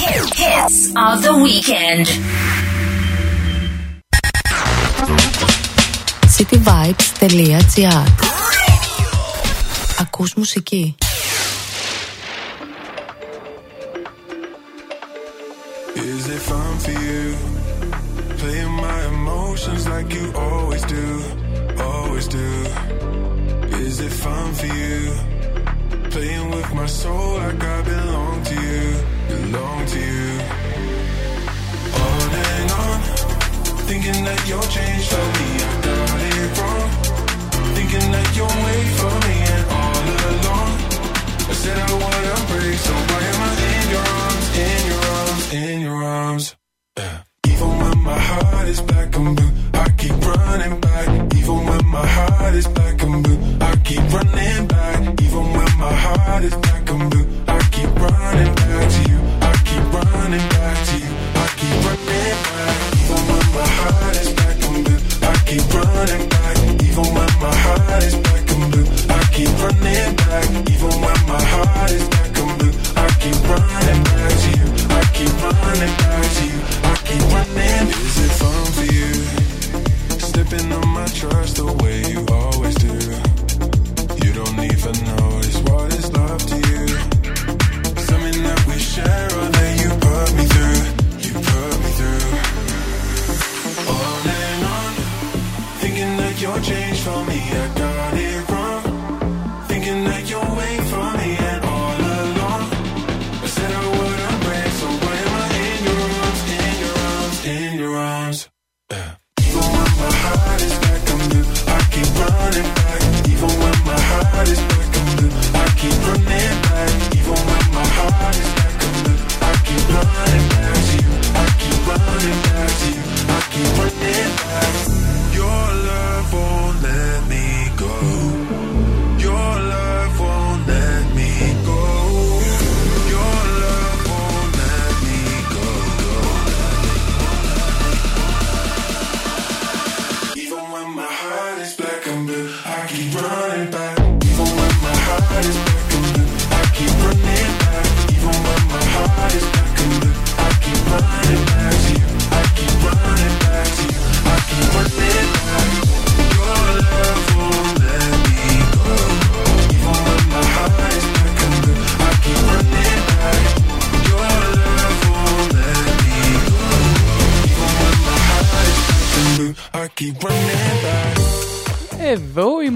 Hits of the weekend. cityvibes.gr Ακούς μουσική. Is it fun for you? Playing my emotions like you always do, always do. Is it fun for you? Playing with my soul like I belong to you, belong to you. And on, thinking that you'll change for me. I got it wrong. Thinking that you'll wait for me, and all along, I said I wouldn't break. So why am I in your arms, in your arms, in your arms? Yeah. Even when my heart is black and blue, I keep running back. Even when my heart is black and blue, I keep running back. Even when my heart is black and blue, I keep running back to you. Running back to you. I keep running back. Even when my heart is black and blue, I keep running back. Even when my heart is black and blue, I keep running back. Even when my heart is black and blue, I keep running back to you. I keep running back to you. I keep running. Is it fun for you? Slipping on my trust the way you always do. You don't even notice what is love to you. Something that we share Georgie.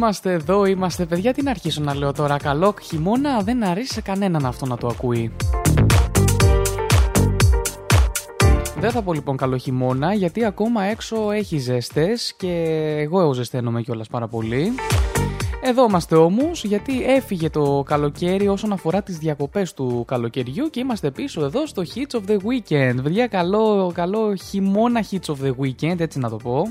Είμαστε, εδώ είμαστε. Παιδιά, τι να αρχίσω να λέω τώρα. Καλό χειμώνα δεν αρέσει σε κανέναν αυτό να το ακούει. Δεν θα πω λοιπόν καλό χειμώνα γιατί ακόμα έξω έχει ζέστες και εγώ ζεσταίνομαι κιόλας πάρα πολύ. Εδώ είμαστε όμως γιατί έφυγε το καλοκαίρι όσον αφορά τις διακοπές του καλοκαιριού και είμαστε πίσω εδώ στο Hits of the Weekend. Παιδιά καλό, καλό χειμώνα Hits of the Weekend έτσι να το πω.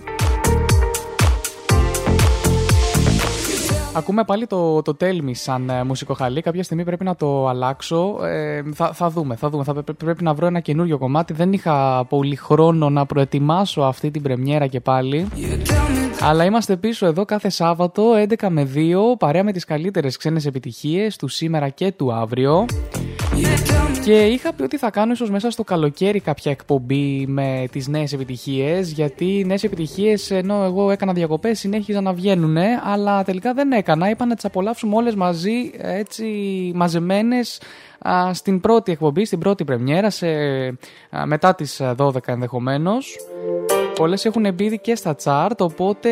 Ακούμε πάλι το, το Tell Me σαν ε, μουσικοχαλή. Κάποια στιγμή πρέπει να το αλλάξω. Ε, θα, θα δούμε, θα δούμε. Θα πρέ- πρέπει να βρω ένα καινούριο κομμάτι. Δεν είχα πολύ χρόνο να προετοιμάσω αυτή την πρεμιέρα και πάλι. Αλλά είμαστε πίσω εδώ κάθε Σάββατο 11 με 2 παρέα με τις καλύτερες ξένες επιτυχίες του σήμερα και του αύριο. Και είχα πει ότι θα κάνω ίσως μέσα στο καλοκαίρι κάποια εκπομπή με τις νέες επιτυχίες γιατί οι νέες επιτυχίες ενώ εγώ έκανα διακοπές συνέχιζαν να βγαίνουν αλλά τελικά δεν έκανα, είπα να τις απολαύσουμε όλες μαζί έτσι μαζεμένες α, στην πρώτη εκπομπή, στην πρώτη πρεμιέρα σε, α, μετά τις α, 12 ενδεχομένως. Πολλές έχουν μπει ήδη και στα chart οπότε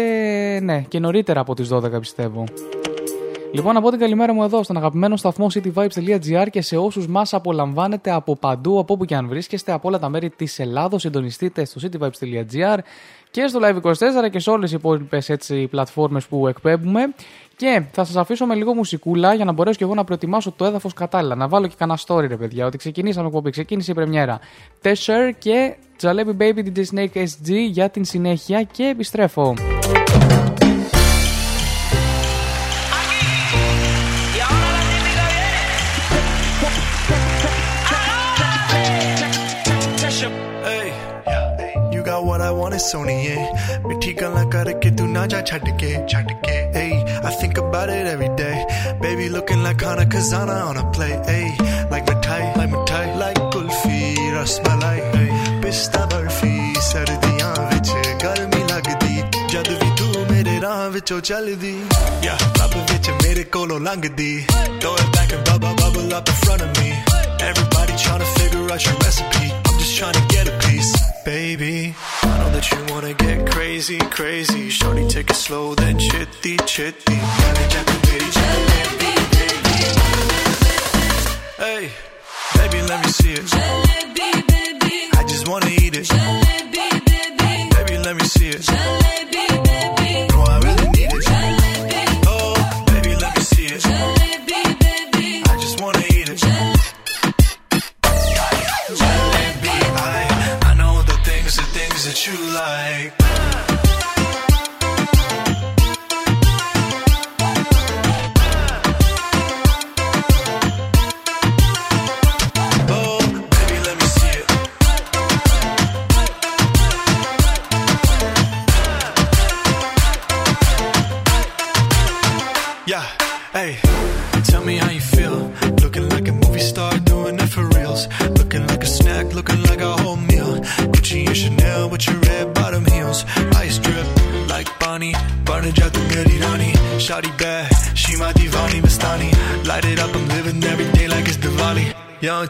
ναι και νωρίτερα από τις 12 πιστεύω Λοιπόν, να πω την καλημέρα μου εδώ στον αγαπημένο σταθμό cityvibes.gr και σε όσους μας απολαμβάνετε από παντού, από όπου και αν βρίσκεστε, από όλα τα μέρη της Ελλάδος, συντονιστείτε στο cityvibes.gr και στο Live24 και σε όλες οι υπόλοιπες έτσι πλατφόρμες που εκπέμπουμε. Και θα σας αφήσω με λίγο μουσικούλα για να μπορέσω και εγώ να προετοιμάσω το έδαφος κατάλληλα. Να βάλω και κανένα story ρε παιδιά, ότι ξεκινήσαμε εκπομπή, ξεκίνησε η πρεμιέρα. Tesher και Jalebi Baby DJ Snake SG για την συνέχεια και επιστρέφω. ਸੋਹਣੇ ਸੋਹਣੀਏ ਮਿੱਠੀ ਗੱਲਾਂ ਕਰਕੇ ਤੂੰ ਨਾ ਜਾ ਛੱਡ ਕੇ ਛੱਡ ਕੇ ਏ I think about it every day baby looking like Khana Khazana on a plate A like mithai like mithai like kulfi rasmalai ਏ ਪਿਸਤਾ ਬਰਫੀ ਸਰਦੀਆਂ ਵਿੱਚ ਗਰਮੀ ਲੱਗਦੀ ਜਦ ਵੀ ਤੂੰ ਮੇਰੇ ਰਾਹ ਵਿੱਚੋਂ ਚੱਲਦੀ ਯਾ ਲੱਭ ਵਿੱਚ ਮੇਰੇ ਕੋਲੋਂ ਲੰਘਦੀ throw it back and bubble bubble up in front of me Everybody trying to figure out your recipe just trying to get a piece, baby. I know that you wanna get crazy, crazy. Shorty, take it slow, then chitty, chitty. Hey, baby, let me see it. Jalebi, baby. I just wanna eat it. Jalebi.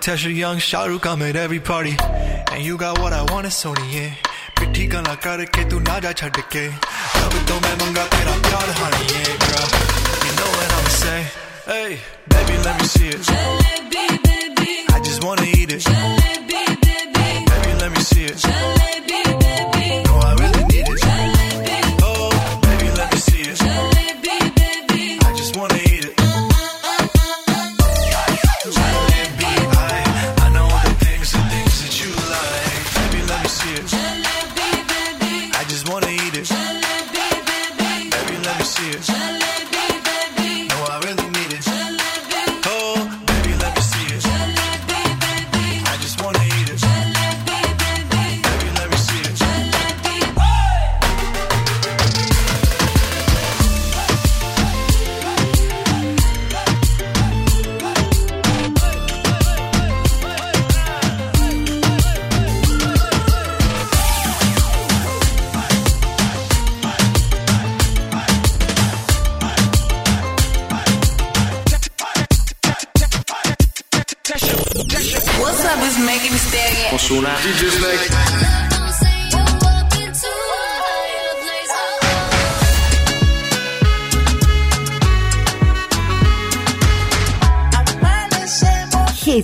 Natasha Young, Shah Rukh, I'm at every party. And you got what I want, it's Sony, yeah. ਪਿੱਠੀ ਗਾਲਾਂ ਕਰਕੇ ਤੂੰ ਨਾ ਜਾ ਛੱਡ ਕੇ ਰੱਬ ਤੋਂ ਮੈਂ ਮੰਗਾ ਤੇਰਾ ਪਿਆਰ ਹਾਨੀ yeah girl. You know what I'ma say, hey baby let me see it. Jalebi baby. I just wanna eat it. Jalebi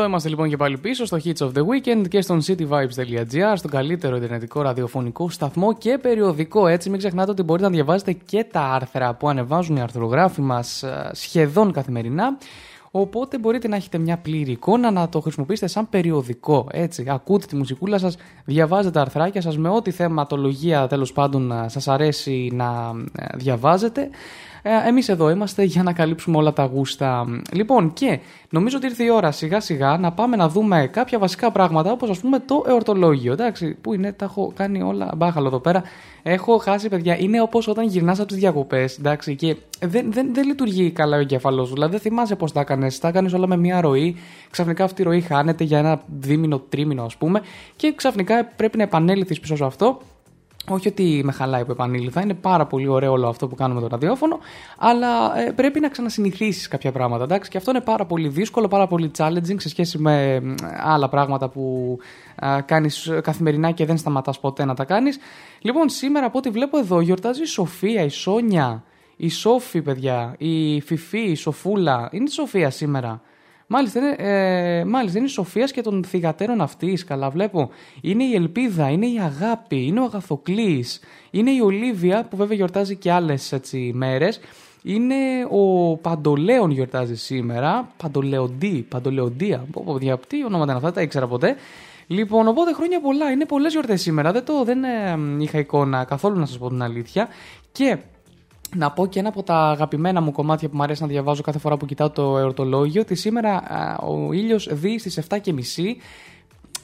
Εδώ είμαστε λοιπόν και πάλι πίσω στο Hits of the Weekend και στον cityvibes.gr, στον καλύτερο ιντερνετικό ραδιοφωνικό σταθμό και περιοδικό. Έτσι, μην ξεχνάτε ότι μπορείτε να διαβάζετε και τα άρθρα που ανεβάζουν οι αρθρογράφοι μας σχεδόν καθημερινά. Οπότε μπορείτε να έχετε μια πλήρη εικόνα, να το χρησιμοποιήσετε σαν περιοδικό. Έτσι, ακούτε τη μουσικούλα σας, διαβάζετε τα αρθράκια σας με ό,τι θεματολογία τέλος πάντων σας αρέσει να ε, διαβάζετε. Ε, Εμείς εδώ είμαστε για να καλύψουμε όλα τα γούστα. Λοιπόν, και νομίζω ότι ήρθε η ώρα σιγά σιγά να πάμε να δούμε κάποια βασικά πράγματα όπως ας πούμε το εορτολόγιο. Εντάξει, που είναι, τα έχω κάνει όλα μπάχαλο εδώ πέρα. Έχω χάσει, παιδιά. Είναι όπως όταν γυρνάς από τις διακοπές. Εντάξει, και δεν, δεν, δεν λειτουργεί καλά ο εγκέφαλό σου. Δηλαδή δεν θυμάσαι πώς τα έκανες. Τα έκανες όλα με μια ροή. Ξαφνικά αυτή η ροή χάνεται για ένα δίμηνο, τρίμηνο ας πούμε. Και ξαφνικά πρέπει να επανέλθεις πίσω σε αυτό όχι ότι με χαλάει που επανήλθα, είναι πάρα πολύ ωραίο όλο αυτό που κάνουμε το ραδιόφωνο, αλλά ε, πρέπει να ξανασυνηθίσεις κάποια πράγματα. Εντάξει; Και αυτό είναι πάρα πολύ δύσκολο, πάρα πολύ challenging σε σχέση με άλλα πράγματα που ε, κάνεις καθημερινά και δεν σταματάς ποτέ να τα κάνεις. Λοιπόν, σήμερα από ό,τι βλέπω εδώ γιορτάζει η Σοφία, η Σόνια, η Σόφη, παιδιά, η Φιφή, η Σοφούλα. Είναι η Σοφία σήμερα; Μάλιστα είναι, ε, μάλιστα είναι η Σοφία και των θηγατέρων αυτής. Καλά, βλέπω. Είναι η Ελπίδα, είναι η Αγάπη, είναι ο Αγαθοκλής, είναι η Ολίβια που βέβαια γιορτάζει και άλλες μέρες. Είναι ο Παντολέον γιορτάζει σήμερα. Παντολεοντή, Παντολεοντία. Πω, τι ονόματα είναι αυτά, τα ήξερα ποτέ. Λοιπόν, οπότε χρόνια πολλά. Είναι πολλές γιορτές σήμερα. Δεν, το, δεν ε, είχα εικόνα καθόλου να σας πω την αλήθεια. Και να πω και ένα από τα αγαπημένα μου κομμάτια που μου αρέσει να διαβάζω κάθε φορά που κοιτάω το εορτολόγιο ότι σήμερα ο ήλιος δει στις 7.30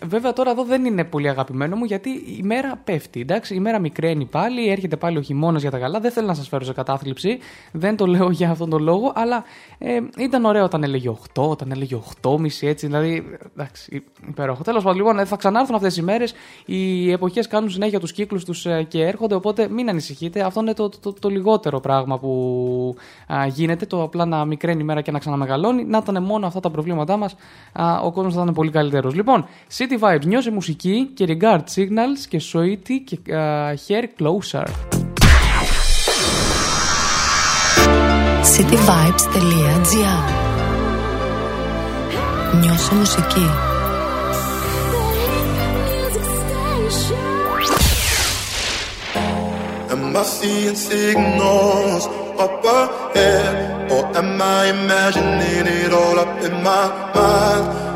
Βέβαια τώρα εδώ δεν είναι πολύ αγαπημένο μου γιατί η μέρα πέφτει. Εντάξει, η μέρα μικραίνει πάλι, έρχεται πάλι ο χειμώνας για τα καλά. Δεν θέλω να σας φέρω σε κατάθλιψη, δεν το λέω για αυτόν τον λόγο, αλλά ε, ήταν ωραίο όταν έλεγε 8, όταν έλεγε 8,5 έτσι. Δηλαδή, εντάξει, υπέροχο. Τέλος πάντων, λοιπόν, ε, θα ξανάρθουν αυτές οι μέρες. Οι εποχές κάνουν συνέχεια τους κύκλους τους ε, και έρχονται, οπότε μην ανησυχείτε. Αυτό είναι το, το, το, λιγότερο πράγμα που α, γίνεται. Το απλά να μικραίνει η μέρα και να ξαναμεγαλώνει. Να ήταν μόνο αυτά τα προβλήματά μας, ο κόσμος θα ήταν πολύ καλύτερος. Λοιπόν, City Vibes νιώσε μουσική και Regard Signals και Soiti και uh, Hair Closer. cityvibes.gr Νιώσε μουσική. Am I seeing signals up ahead? Or am I imagining it all up in my mind?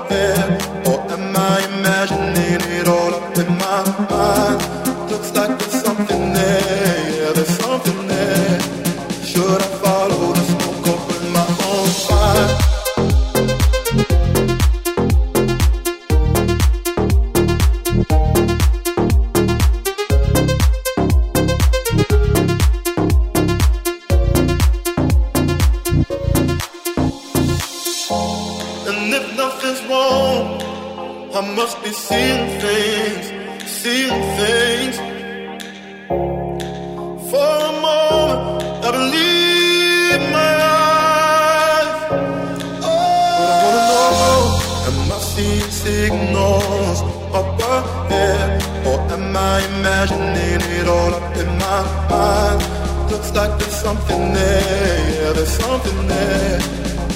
Imagining it all up in my mind? Looks like there's something there, yeah, there's something there.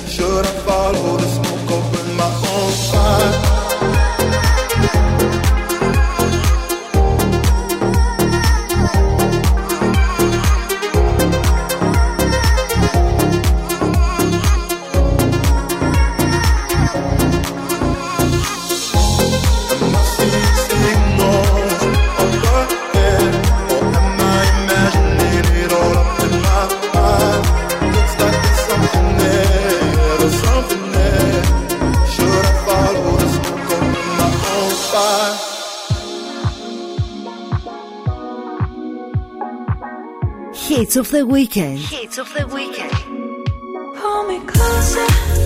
Should I follow the smoke or burn my own fire? Hits of the weekend. Hits of the weekend. Pull me closer.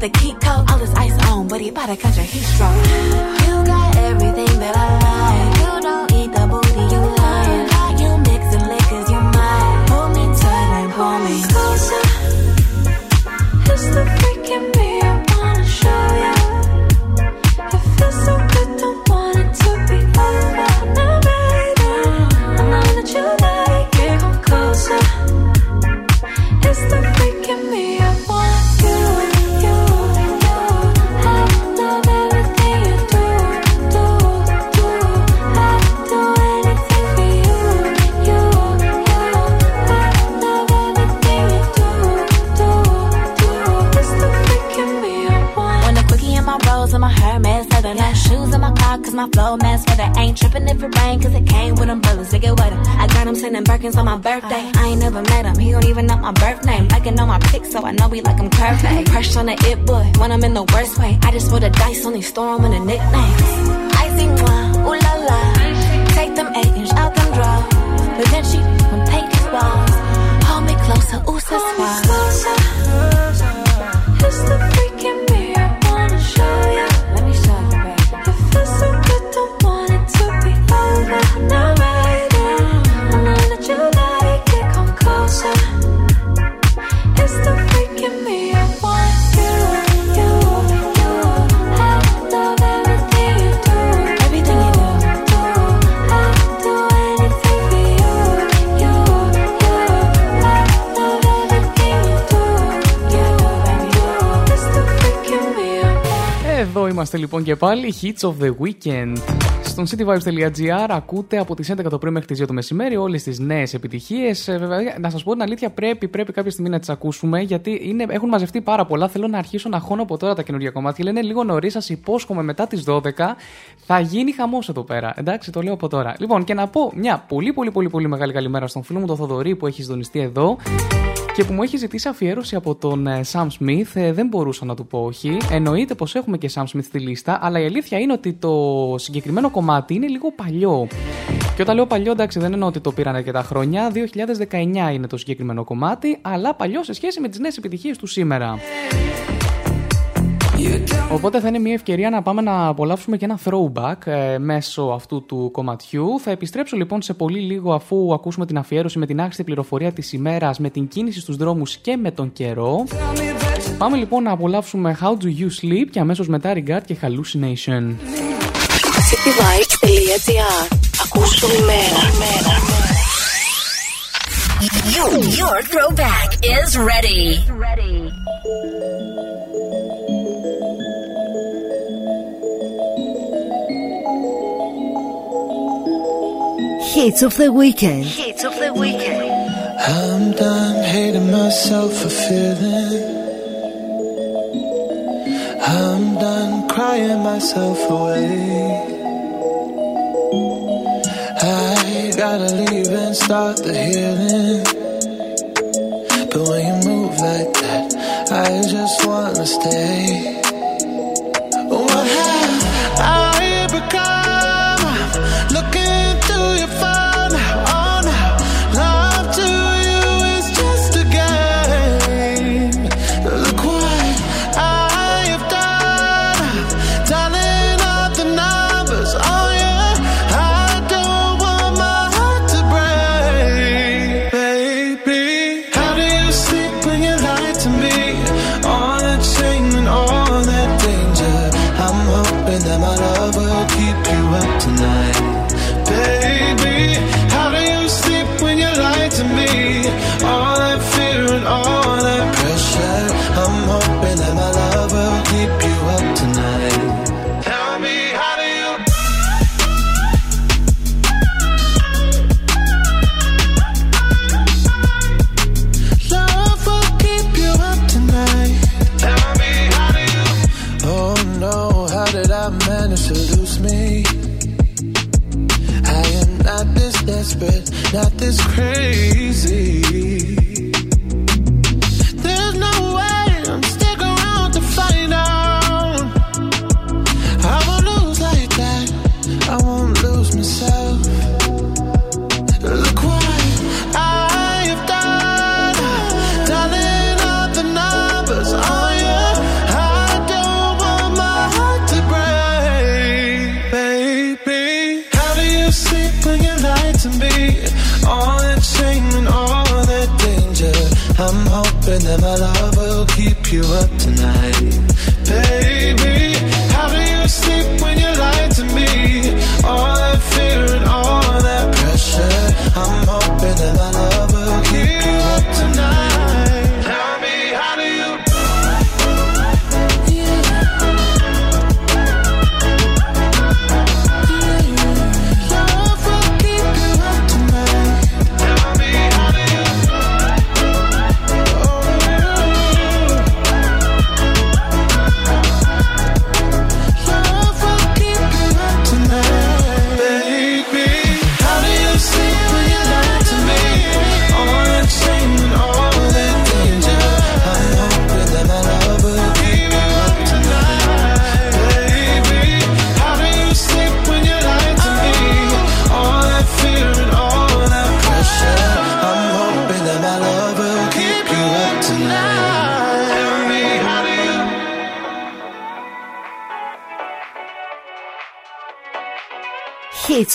With the key code. All this ice on, but he bout to catch a heat stroke. tryna it, but when I'm in the λοιπόν και πάλι, Hits of the Weekend. Στον cityvibes.gr ακούτε από τις 11 το πρωί μέχρι τις 2 το μεσημέρι όλες τις νέες επιτυχίες. Ε, Βέβαια, να σας πω την αλήθεια, πρέπει, πρέπει κάποια στιγμή να τις ακούσουμε γιατί είναι, έχουν μαζευτεί πάρα πολλά. Θέλω να αρχίσω να χώνω από τώρα τα καινούργια κομμάτια. Λένε λίγο νωρίς, σας υπόσχομαι μετά τις 12 θα γίνει χαμός εδώ πέρα. Εντάξει, το λέω από τώρα. Λοιπόν, και να πω μια πολύ πολύ πολύ πολύ μεγάλη καλημέρα στον φίλο μου τον Θοδωρή που έχει συντονιστεί εδώ και που μου έχει ζητήσει αφιέρωση από τον ε, Sam Smith. Ε, δεν μπορούσα να του πω όχι. Εννοείται πως έχουμε και Sam Smith στη λίστα, αλλά η αλήθεια είναι ότι το συγκεκριμένο κομμάτι είναι λίγο παλιό. Και όταν λέω παλιό, εντάξει, δεν εννοώ ότι το πήραν αρκετά χρόνια. 2019 είναι το συγκεκριμένο κομμάτι, αλλά παλιό σε σχέση με τις νέες επιτυχίες του σήμερα. Οπότε θα είναι μια ευκαιρία να πάμε να απολαύσουμε και ένα throwback ε, μέσω αυτού του κομματιού. Θα επιστρέψω λοιπόν σε πολύ λίγο αφού ακούσουμε την αφιέρωση με την άχρηστη πληροφορία της ημέρας, με την κίνηση στους δρόμους και με τον καιρό. Πάμε λοιπόν να απολαύσουμε How Do You Sleep και αμέσως μετά Regard και Hallucination. cityvibes.gr Ακούσου ημέρα. Your, your throwback is ready. Hits of the weekend. Hits of the weekend. I'm done hating myself for feeling. I'm done crying myself away. I gotta leave and start the healing. But when you move like that, I just wanna stay. What have I become?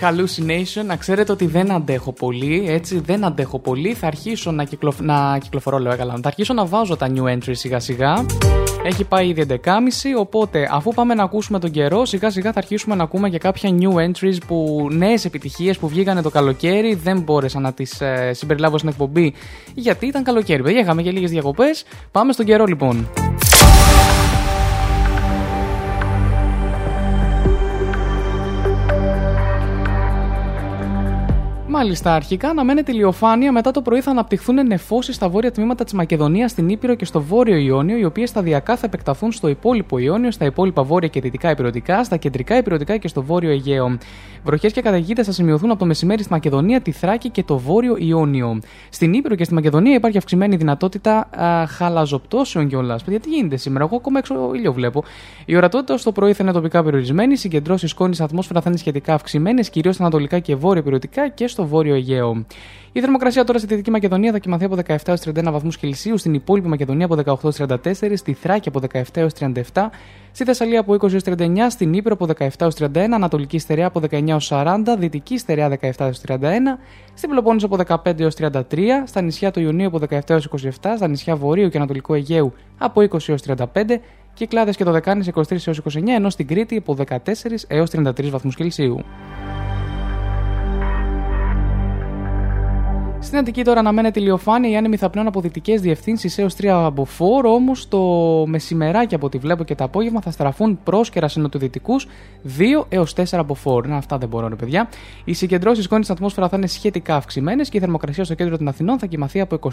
Hallucination, να ξέρετε ότι δεν αντέχω πολύ, έτσι, δεν αντέχω πολύ. Θα αρχίσω να, κυκλοφ... να κυκλοφορώ, λέω έκαλα. Θα αρχίσω να βάζω τα new entries σιγά σιγά. Έχει πάει ήδη 11.30, οπότε αφού πάμε να ακούσουμε τον καιρό, σιγά σιγά θα αρχίσουμε να ακούμε και κάποια new entries που νέες επιτυχίες που βγήκανε το καλοκαίρι. Δεν μπόρεσα να τις ε, συμπεριλάβω στην εκπομπή γιατί ήταν καλοκαίρι. Παιδιά, είχαμε και λίγες διακοπές. Πάμε στον καιρό λοιπόν. Μάλιστα, αρχικά αναμένεται ηλιοφάνεια. Μετά το πρωί θα αναπτυχθούν νεφώσεις στα βόρεια τμήματα της Μακεδονίας, στην Ήπειρο και στο βόρειο Ιόνιο, οι οποίες σταδιακά θα επεκταθούν στο υπόλοιπο Ιόνιο, στα υπόλοιπα βόρεια και δυτικά υπηρετικά, στα κεντρικά υπηρετικά και στο βόρειο Αιγαίο. Βροχές και καταιγίδες θα σημειωθούν από το μεσημέρι στη Μακεδονία, τη Θράκη και το βόρειο Ιόνιο. Στην Ήπειρο και στη Μακεδονία υπάρχει αυξημένη δυνατότητα α, χαλαζοπτώσεων κιόλας. Παιδιά, τι γίνεται σήμερα, εγώ ακόμα έξω ήλιο βλέπω. Η ορατότητα στο πρωί θα είναι τοπικά περιορισμένη, συγκεντρώσεις σκόνης ατμόσφαιρα θα είναι σχετικά αυξημένες, κυρίως στα ανατολικά και βόρεια υπηρετικά και στο Βόρειο Αιγαίο. Η θερμοκρασία τώρα στη Δυτική Μακεδονία θα κοιμαθεί από 17 έως 31 βαθμούς Κελσίου, στην υπόλοιπη Μακεδονία από 18 έως 34, στη Θράκη από 17 έως 37, στη Θεσσαλία από 20 έως 39, στην Ήπειρο από 17 έως 31, Ανατολική Στερεά από 19 19-40, Δυτική Στερεά 17-31, στην Πελοπόννησο από 15-33, στα νησιά του Ιουνίου από 17-27, στα νησιά Βορείου και Ανατολικού Αιγαίου από 20-35 και κλάδες και το Δεκάνης 23-29, ενώ στην Κρήτη από 14-33 βαθμούς Κελσίου. Στην Αττική τώρα αναμένεται ηλιοφάνεια, η άνεμη θα πνέουν από δυτικές διευθύνσεις έως 3 από φόρ, όμως το μεσημεράκι από ό,τι βλέπω και το απόγευμα θα στραφούν πρόσκαιρα σε νοτιοδυτικούς 2 έως 4 από φόρ. Να, αυτά δεν μπορώ, ρε παιδιά. Οι συγκεντρώσεις σκόνη στην ατμόσφαιρα θα είναι σχετικά αυξημένες και η θερμοκρασία στο κέντρο των Αθηνών θα κοιμαθεί από 24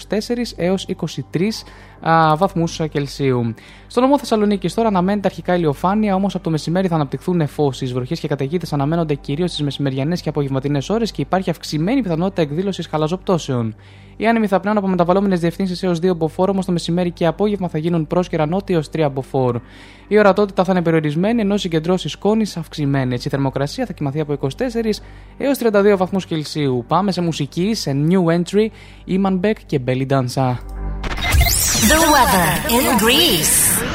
έως 23 βαθμούς Κελσίου. Στο νομό Θεσσαλονίκης τώρα αναμένεται αρχικά ηλιοφάνεια, όμως από το μεσημέρι θα αναπτυχθούν νεφώσει. Βροχέ και καταιγίδες αναμένονται κυρίως στις μεσημεριανές και απογευματινές ώρες και υπάρχει αυξημένη πιθανότητα εκδήλωσης χαλαζοπτώσεων. Οι άνεμοι θα πνέουν από μεταβαλλόμενες διευθύνσεις έως 2 μποφόρ, όμως το μεσημέρι και απόγευμα θα γίνουν πρόσκαιρα νότια έως 3 μποφόρ. Η ορατότητα θα είναι περιορισμένη, ενώ οι συγκεντρώσεις σκόνης αυξημένες. Η θερμοκρασία θα κοιμαθεί από 24 έως 32 βαθμούς Κελσίου. Πάμε σε μουσική, σε new entry, Iman Beck και Belly Danza. The weather in Greece.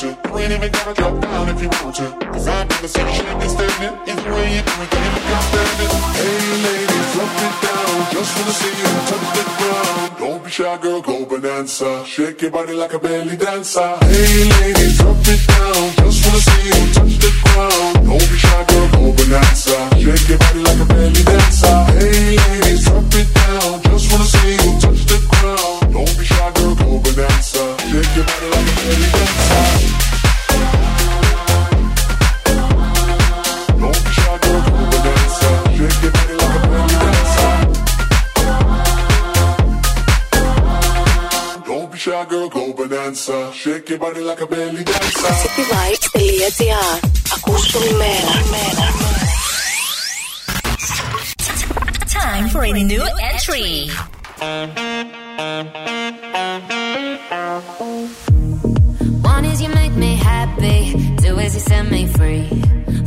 To. You ain't even gotta drop down if you want to. Cause I never see you shaking standing. Either way you do it, you ain't got standing. Hey ladies, drop it down. Just wanna see you touch the ground. Don't be shy, girl, go bonanza. Shake your body like a belly dancer. Hey ladies, drop it down. Just wanna see you touch the ground. Don't be shy, girl, go bonanza. Shake your body like a belly dancer. Hey ladies, drop it down. Just wanna see you touch the ground. Don't be shy, girl, go bonanza. Shake your body like a belly dancer. girl, go bonanza. Shake your body like a belly dancer. cityvibes.gr Ακούς την ημέρα. Time for a new entry. One is you make me happy, two is you set me free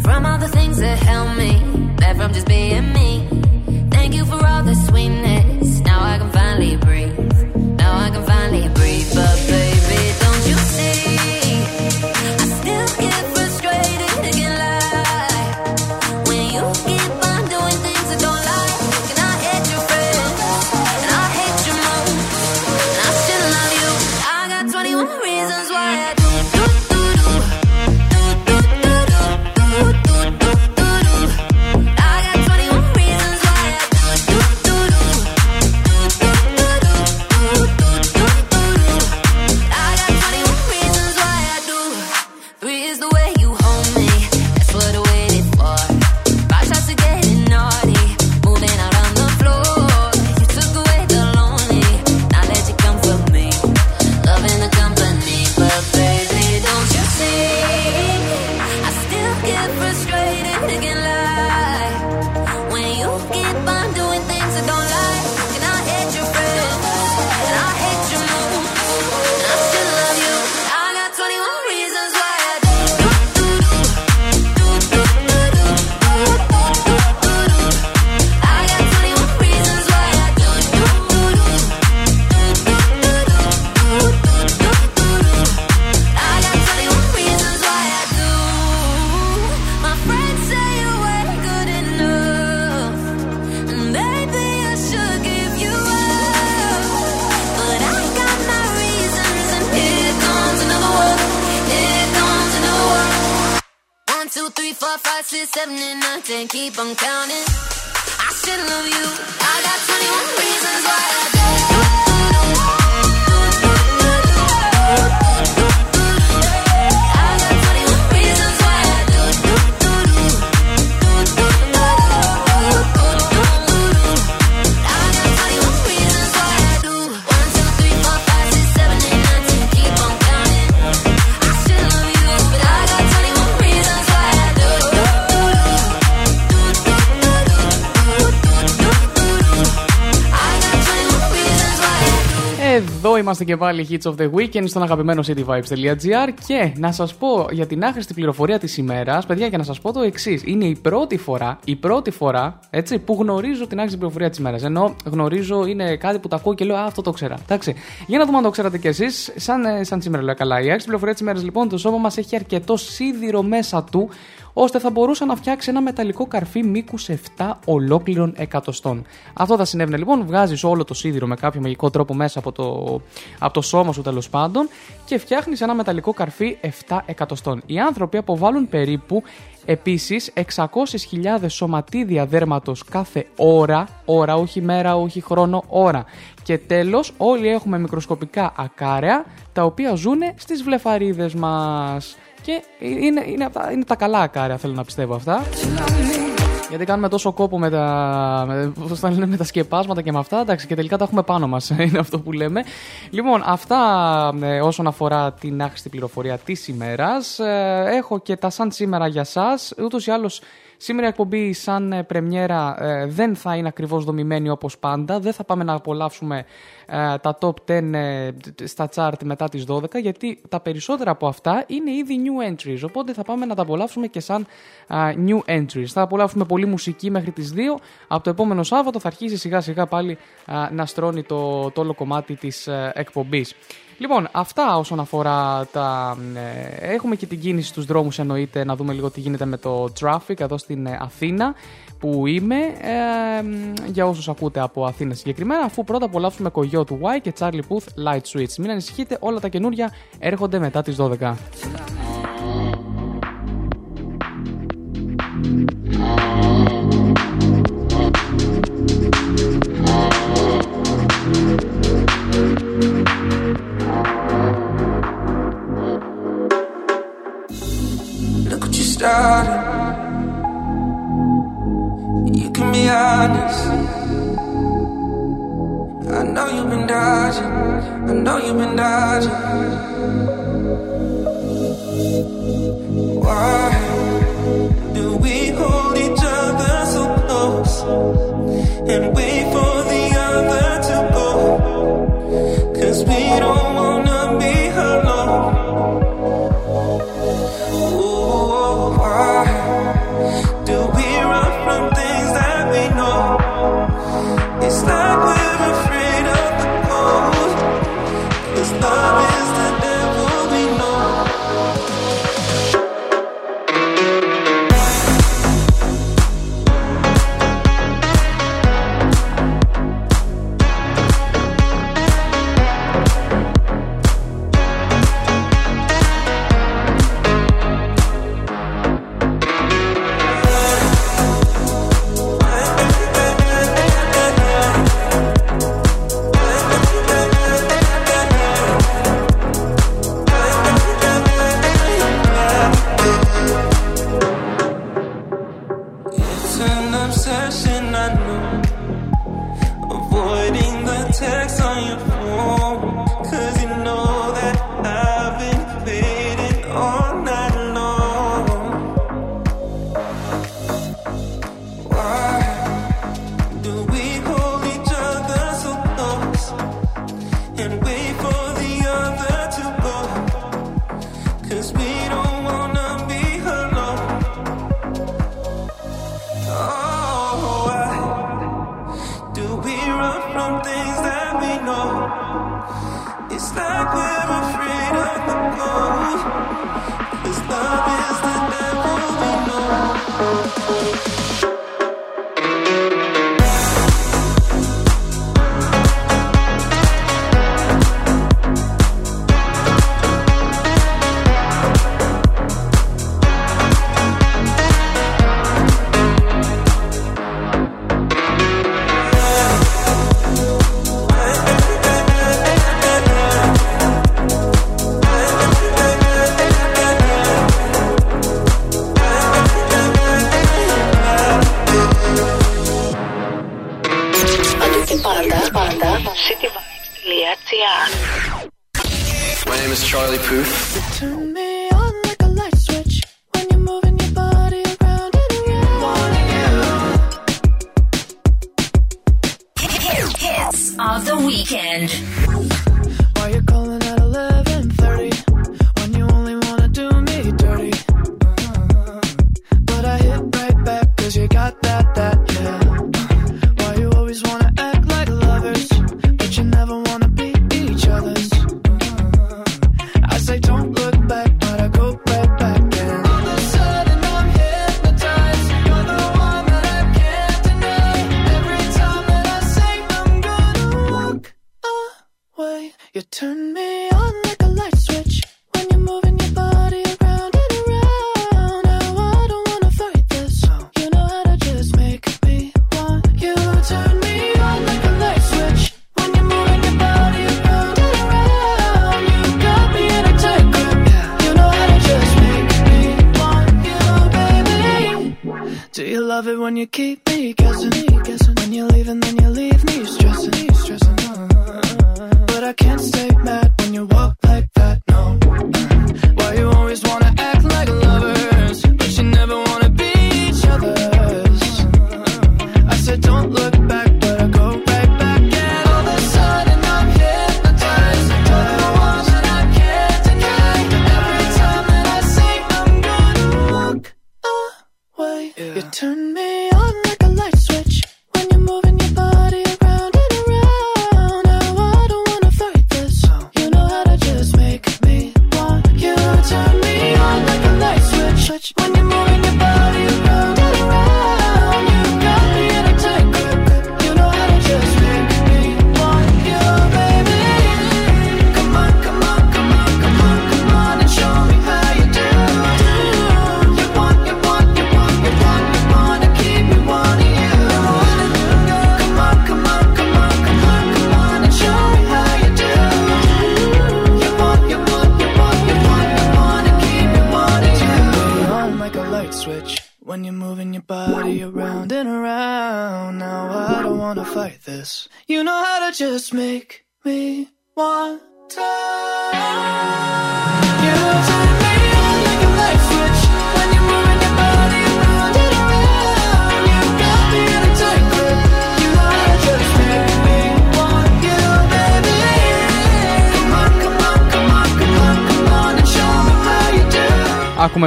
from all the things that held me back from just being me. Thank you for all the sweetness. Now I can finally breathe. Είμαστε και πάλι Hits of the Weekend στον αγαπημένο cityvibes.gr και να σας πω για την άχρηστη πληροφορία της ημέρας, παιδιά, και να σας πω το εξής. Είναι η πρώτη φορά, η πρώτη φορά έτσι, που γνωρίζω την άχρηστη πληροφορία της ημέρας. Ενώ γνωρίζω είναι κάτι που τα ακούω και λέω Α, αυτό το ξέρα. Εντάξει. Για να δούμε αν το ξέρατε κι εσείς, σαν, ε, σαν σήμερα λέω καλά. Η άχρηστη πληροφορία της ημέρας λοιπόν, το σώμα μας έχει αρκετό σίδηρο μέσα του ώστε θα μπορούσε να φτιάξει ένα μεταλλικό καρφί μήκους 7 ολόκληρων εκατοστών. Αυτό θα συνέβαινε λοιπόν, βγάζεις όλο το σίδηρο με κάποιο μαγικό τρόπο μέσα από το, από το σώμα σου τέλος πάντων και φτιάχνεις ένα μεταλλικό καρφί 7 εκατοστών. Οι άνθρωποι αποβάλλουν περίπου Επίσης, 600.000 σωματίδια δέρματος κάθε ώρα, ώρα, όχι μέρα, όχι χρόνο, ώρα. Και τέλος, όλοι έχουμε μικροσκοπικά ακάρεα, τα οποία ζουν στις βλεφαρίδες μας. Και είναι, είναι, από τα- είναι τα καλά ακάρεα, θέλω να πιστεύω αυτά. Γιατί κάνουμε τόσο κόπο με τα, με, πώς τα λένε, με τα σκεπάσματα και με αυτά, εντάξει, και τελικά τα έχουμε πάνω μας. Είναι αυτό που λέμε. Λοιπόν, αυτά ε, όσον αφορά την άχρηστη πληροφορία της ημέρας. έχω και τα σαν σήμερα για εσά. Ούτως ή άλλως, σήμερα η εκπομπή σαν ε, πρεμιέρα ε, δεν θα είναι ακριβώς δομημένη όπως πάντα. Δεν θα πάμε να απολαύσουμε ε, τα top 10 ε, στα chart μετά τις 12 γιατί τα περισσότερα από αυτά είναι ήδη new entries. Οπότε θα πάμε να τα απολαύσουμε και σαν α, new entries. Θα απολαύσουμε πολύ μουσική μέχρι τις 2 από το επόμενο Σάββατο θα αρχίσει σιγά σιγά πάλι α, να στρώνει το, το όλο κομμάτι της ε, εκπομπής Λοιπόν, αυτά όσον αφορά τα. ε, έχουμε και την κίνηση στους δρόμους εννοείται να δούμε λίγο τι γίνεται με το traffic εδώ στην ε, Αθήνα που είμαι. ε, για όσους ακούτε από Αθήνα συγκεκριμένα, αφού πρώτα απολαύσουμε κογιό του Y και Charlie Puth Light Switch. Μην ανησυχείτε, όλα τα καινούρια έρχονται μετά τις 12. Started. You can be honest. I know you've been dodging. I know you've been dodging. Why do we hold each other so close and wait for the other to go? Cause we don't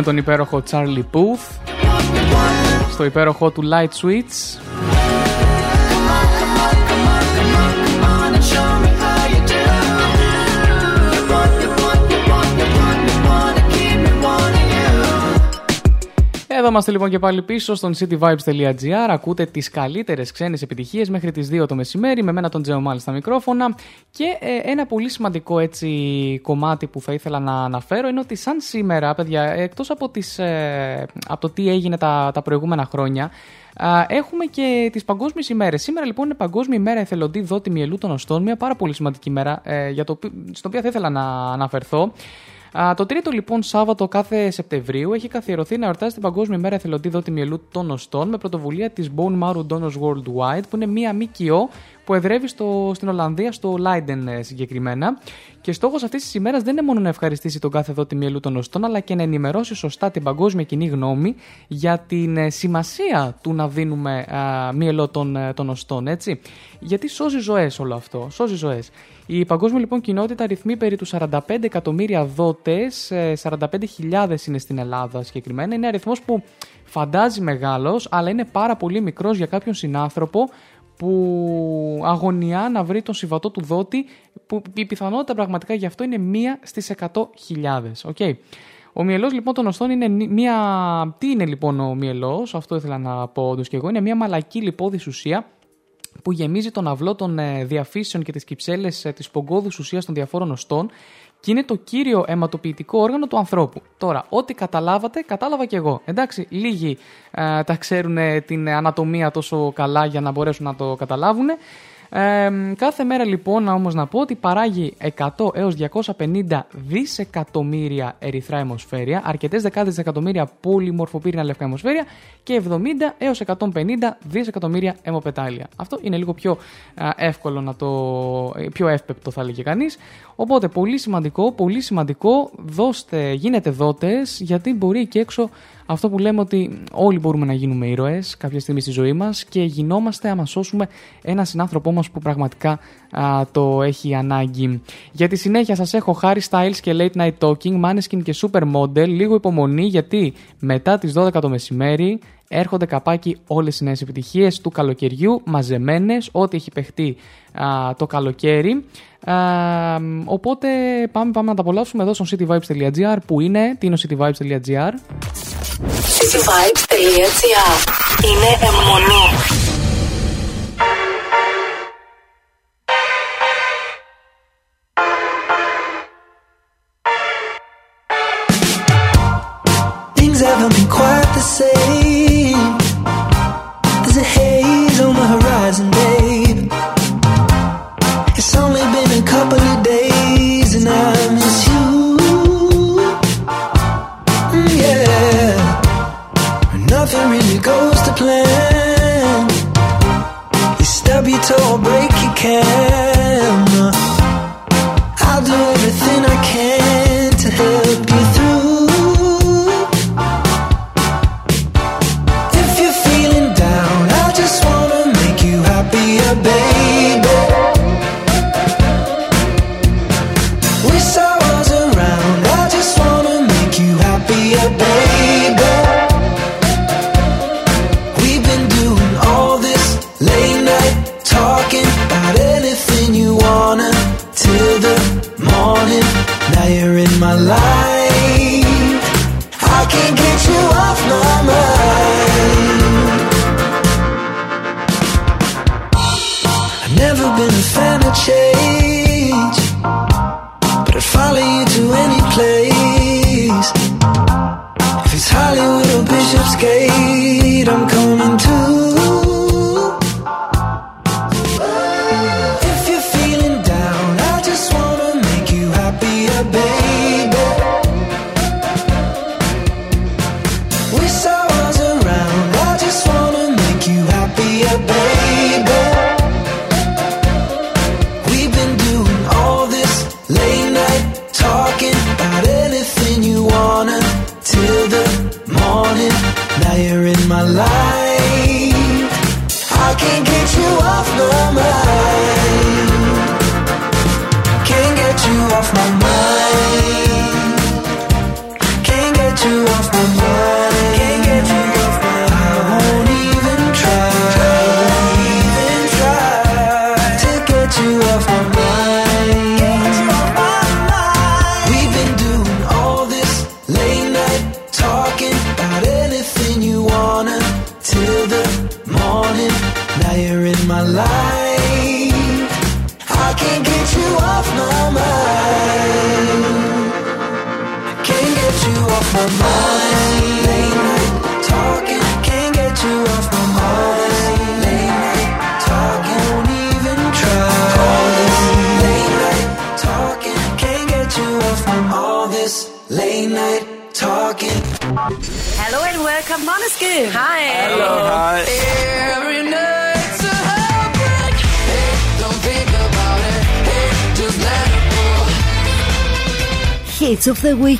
τον υπέροχο Charlie Puth στο υπέροχο του Light Switch. Είμαστε λοιπόν και πάλι πίσω στον cityvibes.gr. Ακούτε τις καλύτερες ξένες επιτυχίες μέχρι τις 2 το μεσημέρι με μένα τον Τζέο Μάλι στα μικρόφωνα. Και ε, ένα πολύ σημαντικό έτσι κομμάτι που θα ήθελα να αναφέρω είναι ότι σαν σήμερα, παιδιά, εκτός από, τις, ε, από το τι έγινε τα, τα προηγούμενα χρόνια, Α, έχουμε και τις παγκόσμιες ημέρες. Σήμερα λοιπόν είναι Παγκόσμια ημέρα εθελοντή δότη μυελού των οστών. Μια πάρα πολύ σημαντική ημέρα ε, για το, οπι- στην οποία θα ήθελα να αναφερθώ. Α, το τρίτο λοιπόν Σάββατο κάθε Σεπτεμβρίου έχει καθιερωθεί να εορτάζει την Παγκόσμια ημέρα εθελοντή δότη μυελού των οστών με πρωτοβουλία της Bone Marrow Donors Worldwide, που είναι μία ΜΚΟ που εδρεύει στο, στην Ολλανδία, στο Leiden ε, συγκεκριμένα. Και στόχος αυτής της ημέρας δεν είναι μόνο να ευχαριστήσει τον κάθε δότη μυελού των οστών, αλλά και να ενημερώσει σωστά την παγκόσμια κοινή γνώμη για την ε, σημασία του να δίνουμε α, μυελό των, ε, των οστών, έτσι. Γιατί σώζει ζωές όλο αυτό. Σώζει ζωές. Η παγκόσμια λοιπόν κοινότητα αριθμεί περί του 45 εκατομμύρια δότες, 45.000 είναι στην Ελλάδα συγκεκριμένα. Είναι αριθμός που φαντάζει μεγάλος, αλλά είναι πάρα πολύ μικρός για κάποιον συνάνθρωπο που αγωνιά να βρει τον συμβατό του δότη, που η πιθανότητα πραγματικά γι' αυτό είναι μία στις 100.000. Okay. Ο μυελός λοιπόν των οστών είναι νη- μία... Τι είναι λοιπόν ο μυελός, αυτό ήθελα να πω όντως και εγώ, είναι μία μαλακή λιπόδης ουσία που γεμίζει τον αυλό των ε, διαφύσεων και τις κυψέλες ε, της πογκώδους ουσίας των διαφόρων οστών και είναι το κύριο αιματοποιητικό όργανο του ανθρώπου. Τώρα, ό,τι καταλάβατε, κατάλαβα και εγώ. Εντάξει, λίγοι ε, τα ξέρουν την ανατομία τόσο καλά για να μπορέσουν να το καταλάβουν. Ε, κάθε μέρα λοιπόν όμως να πω ότι παράγει 100 έως 250 δισεκατομμύρια ερυθρά αιμοσφαίρια, αρκετές δεκάδες δισεκατομμύρια πολυμορφοπύρηνα λευκά αιμοσφαίρια και 70 έως 150 δισεκατομμύρια αιμοπετάλια. Αυτό είναι λίγο πιο α, εύκολο να το... ε, πιο εύπεπτο θα έλεγε κανείς. Οπότε πολύ σημαντικό, πολύ σημαντικό, δώστε, γίνετε δότες, γιατί μπορεί εκεί έξω αυτό που λέμε ότι όλοι μπορούμε να γίνουμε ήρωες κάποια στιγμή στη ζωή μας και γινόμαστε άμα σώσουμε ένα συνάνθρωπό μας που πραγματικά α, το έχει ανάγκη. Για τη συνέχεια σας έχω Harry Styles και Late Night Talking, Maneskin και Supermodel, λίγο υπομονή γιατί μετά τις 12 το μεσημέρι έρχονται καπάκι όλες οι νέες επιτυχίες του καλοκαιριού, μαζεμένες, ό,τι έχει παιχτεί α, το καλοκαίρι. Α, οπότε πάμε, πάμε να τα απολαύσουμε εδώ στο cityvibes.gr που είναι, τι είναι ο cityvibes.gr cityvibes.gr Είναι αιμονή.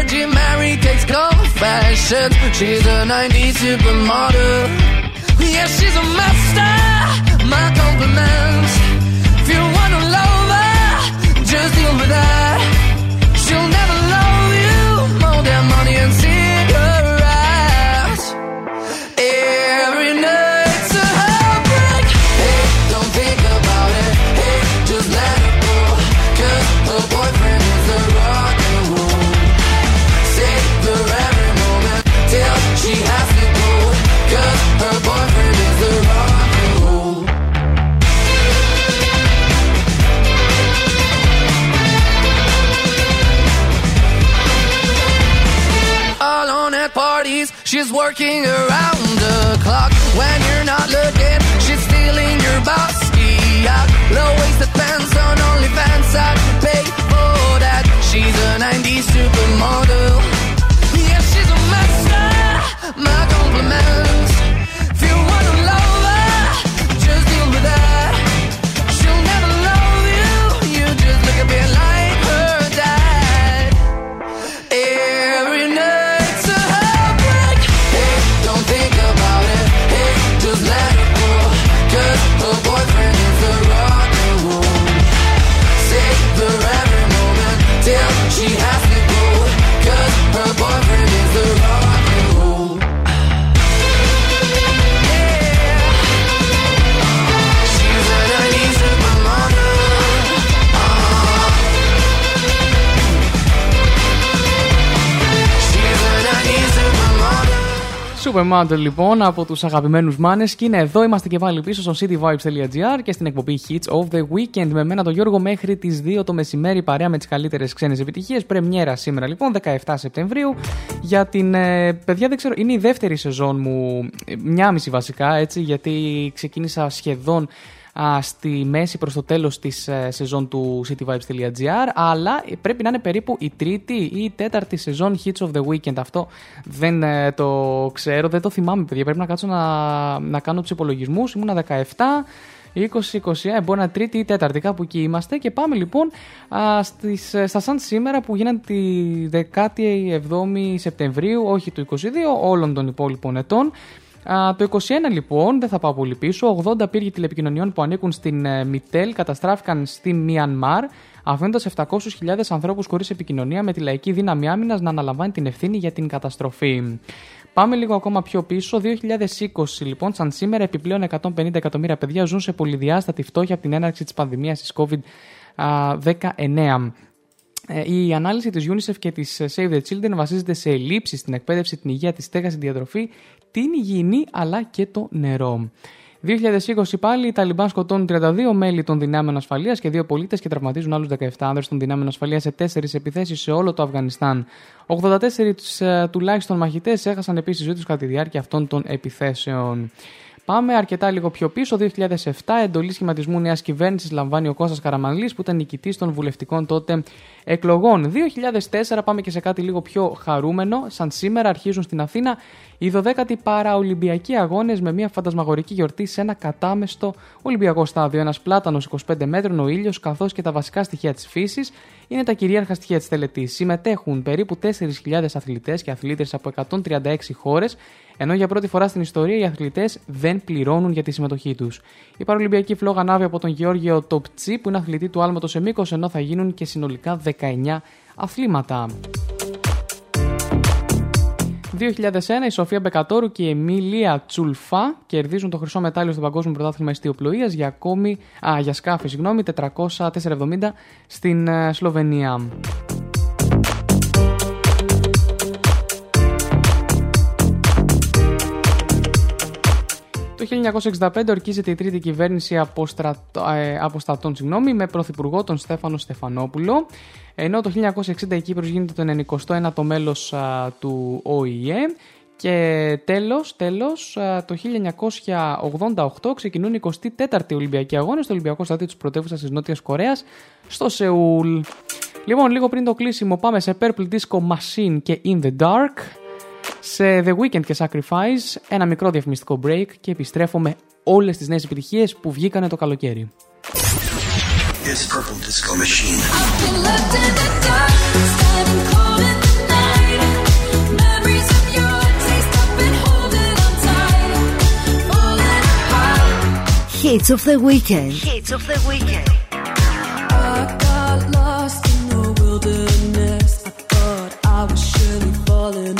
Virgin Mary takes confessions. She's a 90s supermodel. Yeah, she's a master. My compliments. If you wanna love her, just deal with that. She'll never love you more than money and cigarettes. Working around supermodel. Supermodel λοιπόν από τους αγαπημένους μάνες και είναι εδώ. Είμαστε και πάλι πίσω στο cityvibes.gr και στην εκπομπή Hits of the Weekend με μένα τον Γιώργο μέχρι τις 2 το μεσημέρι παρέα με τις καλύτερες ξένες επιτυχίες. Πρεμιέρα σήμερα λοιπόν 17 Σεπτεμβρίου για την. Ε, παιδιά δεν ξέρω, είναι η δεύτερη σεζόν μου, ε, μια μισή βασικά έτσι, γιατί ξεκίνησα σχεδόν α, στη μέση προς το τέλος της ε, σεζόν του cityvibes.gr αλλά πρέπει να είναι περίπου η τρίτη ή η τέταρτη σεζόν Hits of the Weekend αυτό δεν ε, το ξέρω, δεν το θυμάμαι παιδιά πρέπει να κάτσω να, να κάνω τους υπολογισμούς ήμουνα 17 20-21, ε, μπορεί να είναι τρίτη ή τέταρτη, κάπου εκεί είμαστε. Και πάμε λοιπόν α, στις, ε, στα σαν σήμερα που γίνανε τη 17η Σεπτεμβρίου, όχι του 22, όλων των υπόλοιπων ετών. Α, το 21 λοιπόν, δεν θα πάω πολύ πίσω, 80 πύργοι τηλεπικοινωνιών που ανήκουν στην ε, Μιτέλ καταστράφηκαν στη Μιανμάρ, αφήνοντας 700.000 ανθρώπους χωρίς επικοινωνία με τη λαϊκή δύναμη άμυνας να αναλαμβάνει την ευθύνη για την καταστροφή. Πάμε λίγο ακόμα πιο πίσω. 2020 λοιπόν, σαν σήμερα, επιπλέον 150 εκατομμύρια παιδιά ζουν σε πολυδιάστατη φτώχεια από την έναρξη της πανδημίας της COVID-19. Ε, Η ανάλυση της UNICEF και της Save the Children βασίζεται σε ελλείψεις στην εκπαίδευση, την υγεία, τη στέγαση, τη διατροφή, την υγιεινή αλλά και το νερό. 2020 πάλι, οι Ταλιμπάν σκοτώνουν 32 μέλη των δυνάμεων ασφαλείας και δύο πολίτες και τραυματίζουν άλλους 17 άνδρες των δυνάμεων ασφαλείας σε τέσσερις επιθέσεις σε όλο το Αφγανιστάν. 84 ε, τουλάχιστον μαχητές έχασαν επίσης ζωή τους κατά τη διάρκεια αυτών των επιθέσεων. Πάμε αρκετά λίγο πιο πίσω. 2007, εντολή σχηματισμού νέας κυβέρνησης λαμβάνει ο Κώστας Καραμανλής που ήταν νικητής των βουλευτικών τότε εκλογών. 2004, πάμε και σε κάτι λίγο πιο χαρούμενο. Σαν σήμερα αρχίζουν στην Αθήνα οι 12οι Παραολυμπιακοί Αγώνες με μια φαντασμαγορική γιορτή σε ένα κατάμεστο Ολυμπιακό στάδιο. Ένας πλάτανος 25 μέτρων, ο ήλιος καθώς και τα βασικά στοιχεία της φύσης είναι τα κυρίαρχα στοιχεία της τελετής. Συμμετέχουν περίπου 4.000 αθλητές και αθλήτρε από 136 χώρες, ενώ για πρώτη φορά στην ιστορία οι αθλητές δεν πληρώνουν για τη συμμετοχή τους. Η Παραολυμπιακή φλόγα ανάβει από τον Γεώργιο Τοπτσί, που είναι αθλητή του άλματος σε μήκος, ενώ θα γίνουν και συνολικά 19 αθλήματα. 2001 η Σοφία Μπεκατόρου και η Εμίλια Τσουλφά κερδίζουν το χρυσό μετάλλιο στο Παγκόσμιο Πρωτάθλημα Ιστιοπλοεία για, ακόμη, α, για σκάφη συγγνώμη, 400-470 στην ε, Σλοβενία. Το 1965 ορκίζεται η τρίτη κυβέρνηση αποστρατ- ε, αποστατών συγγνώμη, με πρωθυπουργό τον Στέφανο Στεφανόπουλο. Ενώ το 1960 η Κύπρος γίνεται το 91ο μέλος α, του ΟΗΕ. Και τέλος, τέλος, α, το 1988 ξεκινούν οι 24οι Ολυμπιακοί Αγώνες στο Ολυμπιακό Στάδιο της πρωτεύουσας της Νότιας Κορέας στο Σεούλ. Λοιπόν, λίγο πριν το κλείσιμο πάμε σε Purple Disco Machine και In The Dark σε The Weeknd και Sacrifice, ένα μικρό διαφημιστικό break και επιστρέφω με όλες τις νέες επιτυχίες που βγήκανε το καλοκαίρι. This purple disco machine. Hits of the weekend. Hits of the weekend. I got lost in the wilderness. I thought I was surely falling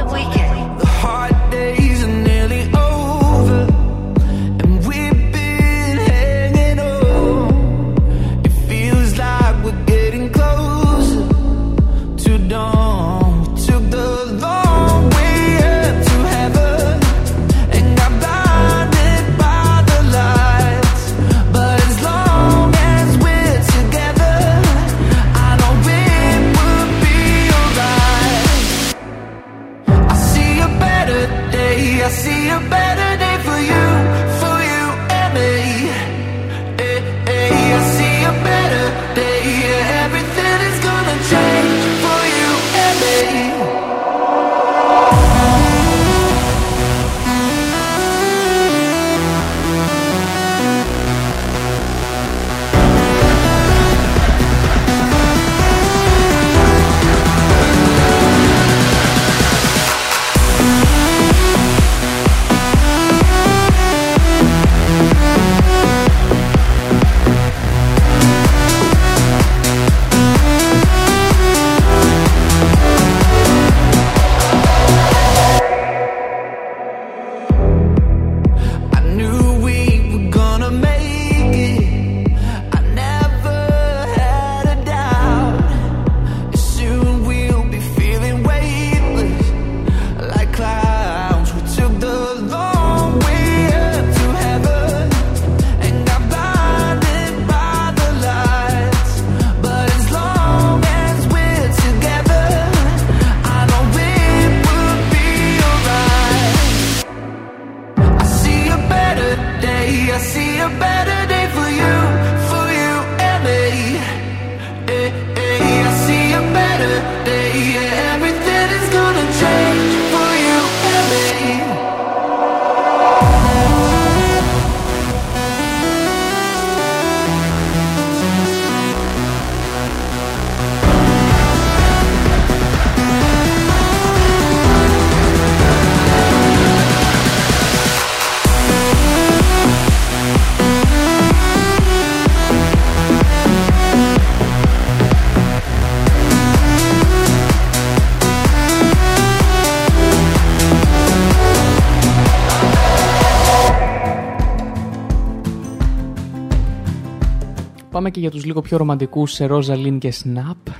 για τους λίγο πιο ρομαντικούς σε Rosalind και Snap.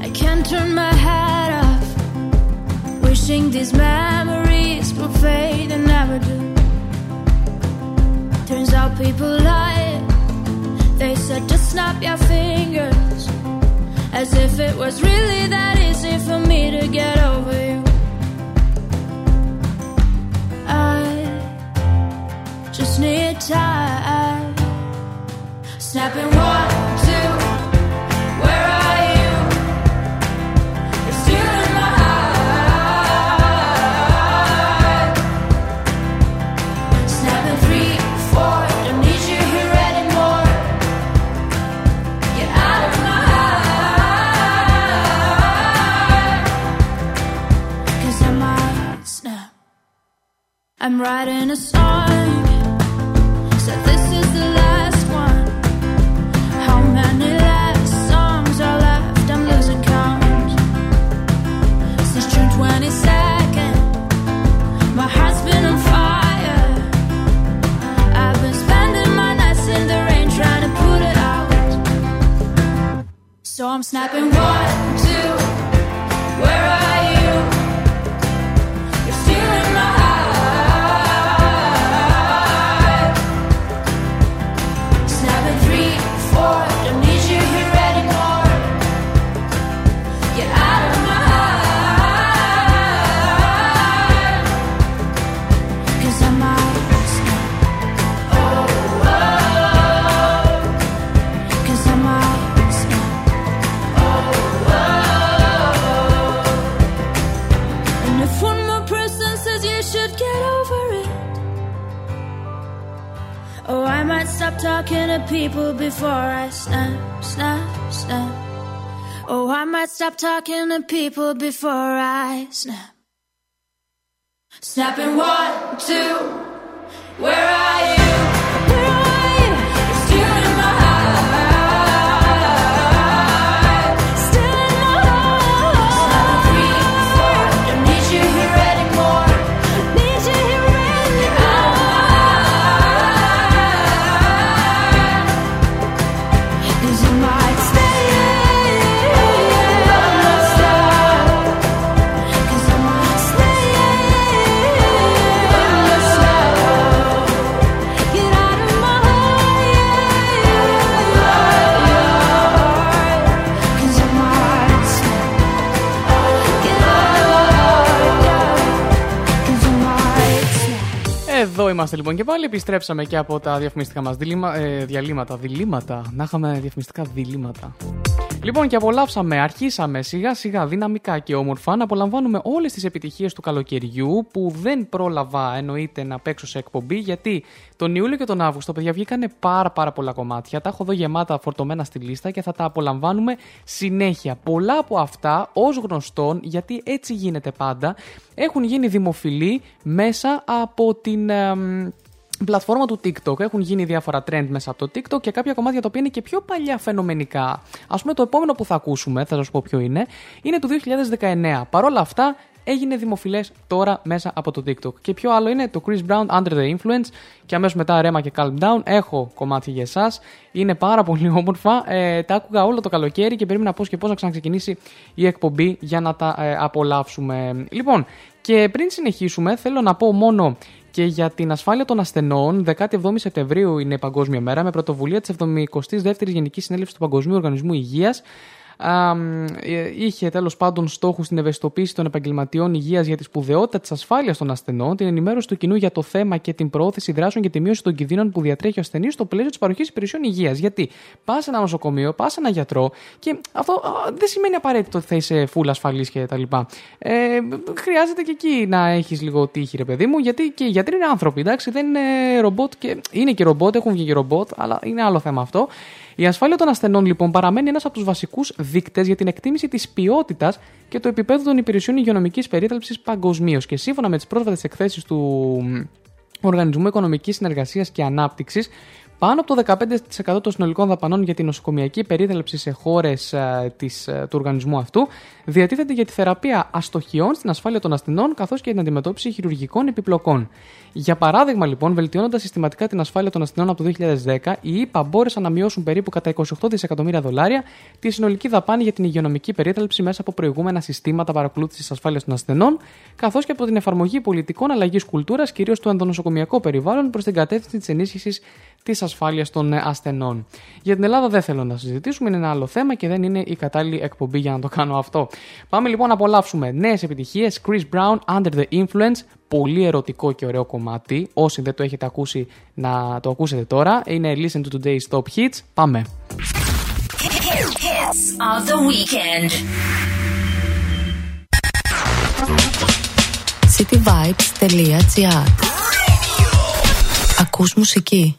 I can't turn my head off. Wishing these memories will fade and never do. Turns out people lie. They said just snap your fingers. As if it was really that easy for me to get over you. I just need time. Snapping I'm writing a song. Talking to people before I snap. Snapping one, two. Είμαστε λοιπόν και πάλι. Επιστρέψαμε και από τα διαφημιστικά μας διαλύματα. Διλήμματα. Να είχαμε διαφημιστικά διλήμματα. Λοιπόν, και απολαύσαμε, αρχίσαμε σιγά σιγά δυναμικά και όμορφα να απολαμβάνουμε όλες τις επιτυχίες του καλοκαιριού που δεν πρόλαβα εννοείται να παίξω σε εκπομπή γιατί τον Ιούλιο και τον Αύγουστο, παιδιά, βγήκανε πάρα πάρα πολλά κομμάτια. Τα έχω εδώ γεμάτα φορτωμένα στη λίστα και θα τα απολαμβάνουμε συνέχεια. Πολλά από αυτά, ως γνωστόν, γιατί έτσι γίνεται πάντα, έχουν γίνει δημοφιλή μέσα από την... εμ, πλατφόρμα του TikTok. Έχουν γίνει διάφορα trend μέσα από το TikTok και κάποια κομμάτια τα οποία είναι και πιο παλιά φαινομενικά. Α πούμε, το επόμενο που θα ακούσουμε, θα σας πω ποιο είναι, είναι του 2019. Παρ' όλα αυτά, έγινε δημοφιλές τώρα μέσα από το TikTok. Και ποιο άλλο είναι το Chris Brown Under the Influence και αμέσως μετά Rema και Calm Down. Έχω κομμάτια για εσάς. Είναι πάρα πολύ όμορφα. Ε, τα άκουγα όλο το καλοκαίρι και περίμενα πώς και πώς να ξαναξεκινήσει η εκπομπή για να τα ε, απολαύσουμε. Λοιπόν, και πριν συνεχίσουμε, θέλω να πω μόνο και για την ασφάλεια των ασθενών, 17 Σεπτεμβρίου είναι η Παγκόσμια Μέρα με πρωτοβουλία της 72η Γενικής Συνέλευσης του Παγκοσμίου Οργανισμού Υγείας. Είχε τέλος πάντων στόχους στην ευαισθητοποίηση των επαγγελματιών υγείας για τη σπουδαιότητα της ασφάλειας των ασθενών, την ενημέρωση του κοινού για το θέμα και την προώθηση δράσεων και τη μείωση των κινδύνων που διατρέχει ο ασθενής στο πλαίσιο της παροχής υπηρεσιών υγείας. Γιατί πας σε ένα νοσοκομείο, πας σε ένα γιατρό και αυτό α, δεν σημαίνει απαραίτητο ότι θα είσαι full ασφαλής κτλ. Ε, χρειάζεται και εκεί να έχεις λίγο τύχη, ρε παιδί μου, γιατί και οι γιατροί είναι άνθρωποι, εντάξει, δεν είναι ρομπότ και είναι και ρομπότ, έχουν βγει και ρομπότ, αλλά είναι άλλο θέμα αυτό. Η ασφάλεια των ασθενών, λοιπόν, παραμένει ένας από τους βασικούς δείκτες για την εκτίμηση της ποιότητας και του επίπεδου των υπηρεσιών υγειονομικής περίθαλψης παγκοσμίως. Και σύμφωνα με τις πρόσφατες εκθέσεις του Οργανισμού Οικονομικής Συνεργασίας και Ανάπτυξης, Πάνω από το 15% των συνολικών δαπανών για την νοσοκομιακή περίθαλψη σε χώρες του οργανισμού αυτού διατίθεται για τη θεραπεία αστοχιών στην ασφάλεια των ασθενών καθώς και την αντιμετώπιση χειρουργικών επιπλοκών. Για παράδειγμα, λοιπόν, βελτιώνοντας συστηματικά την ασφάλεια των ασθενών από το 2010, οι ΗΠΑ μπόρεσαν να μειώσουν περίπου κατά 28 δισεκατομμύρια δολάρια τη συνολική δαπάνη για την υγειονομική περίθαλψη μέσα από προηγούμενα συστήματα παρακολούθησης ασφάλειας των ασθενών, καθώς και από την εφαρμογή πολιτικών αλλαγής κουλτούρας, κυρίως στο ενδονοσοκομιακό περιβάλλον, προς την κατεύθυνση της ενίσχυσης της ασφάλειας των ε, ασθενών. Για την Ελλάδα δεν θέλω να συζητήσουμε, είναι ένα άλλο θέμα και δεν είναι η κατάλληλη εκπομπή για να το κάνω αυτό. Πάμε λοιπόν να απολαύσουμε νέες επιτυχίες. Chris Brown, Under the Influence. Πολύ ερωτικό και ωραίο κομμάτι. Όσοι δεν το έχετε ακούσει, να το ακούσετε τώρα. Είναι Listen to Today's Top Hits. Πάμε. Hits of the weekend. cityvibes.gr Ακούς μουσική.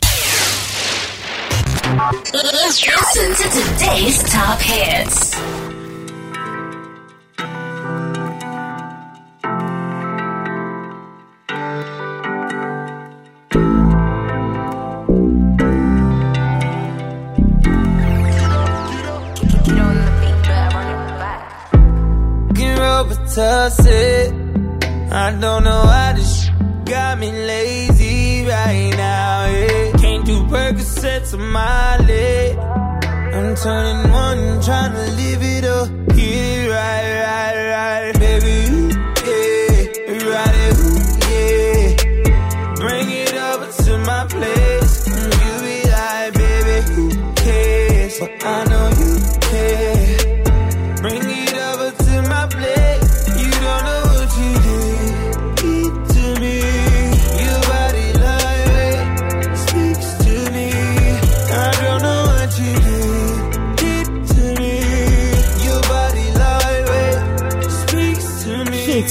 Listen to today's top hits. Can Robitussin. I don't know why this got me lazy Percocets on my leg. I'm turning one, trying to live it up. It right, right, right, baby. ooh, Yeah, right, it, ooh, yeah. Bring it over to my place. and You be like, baby, who cares? But I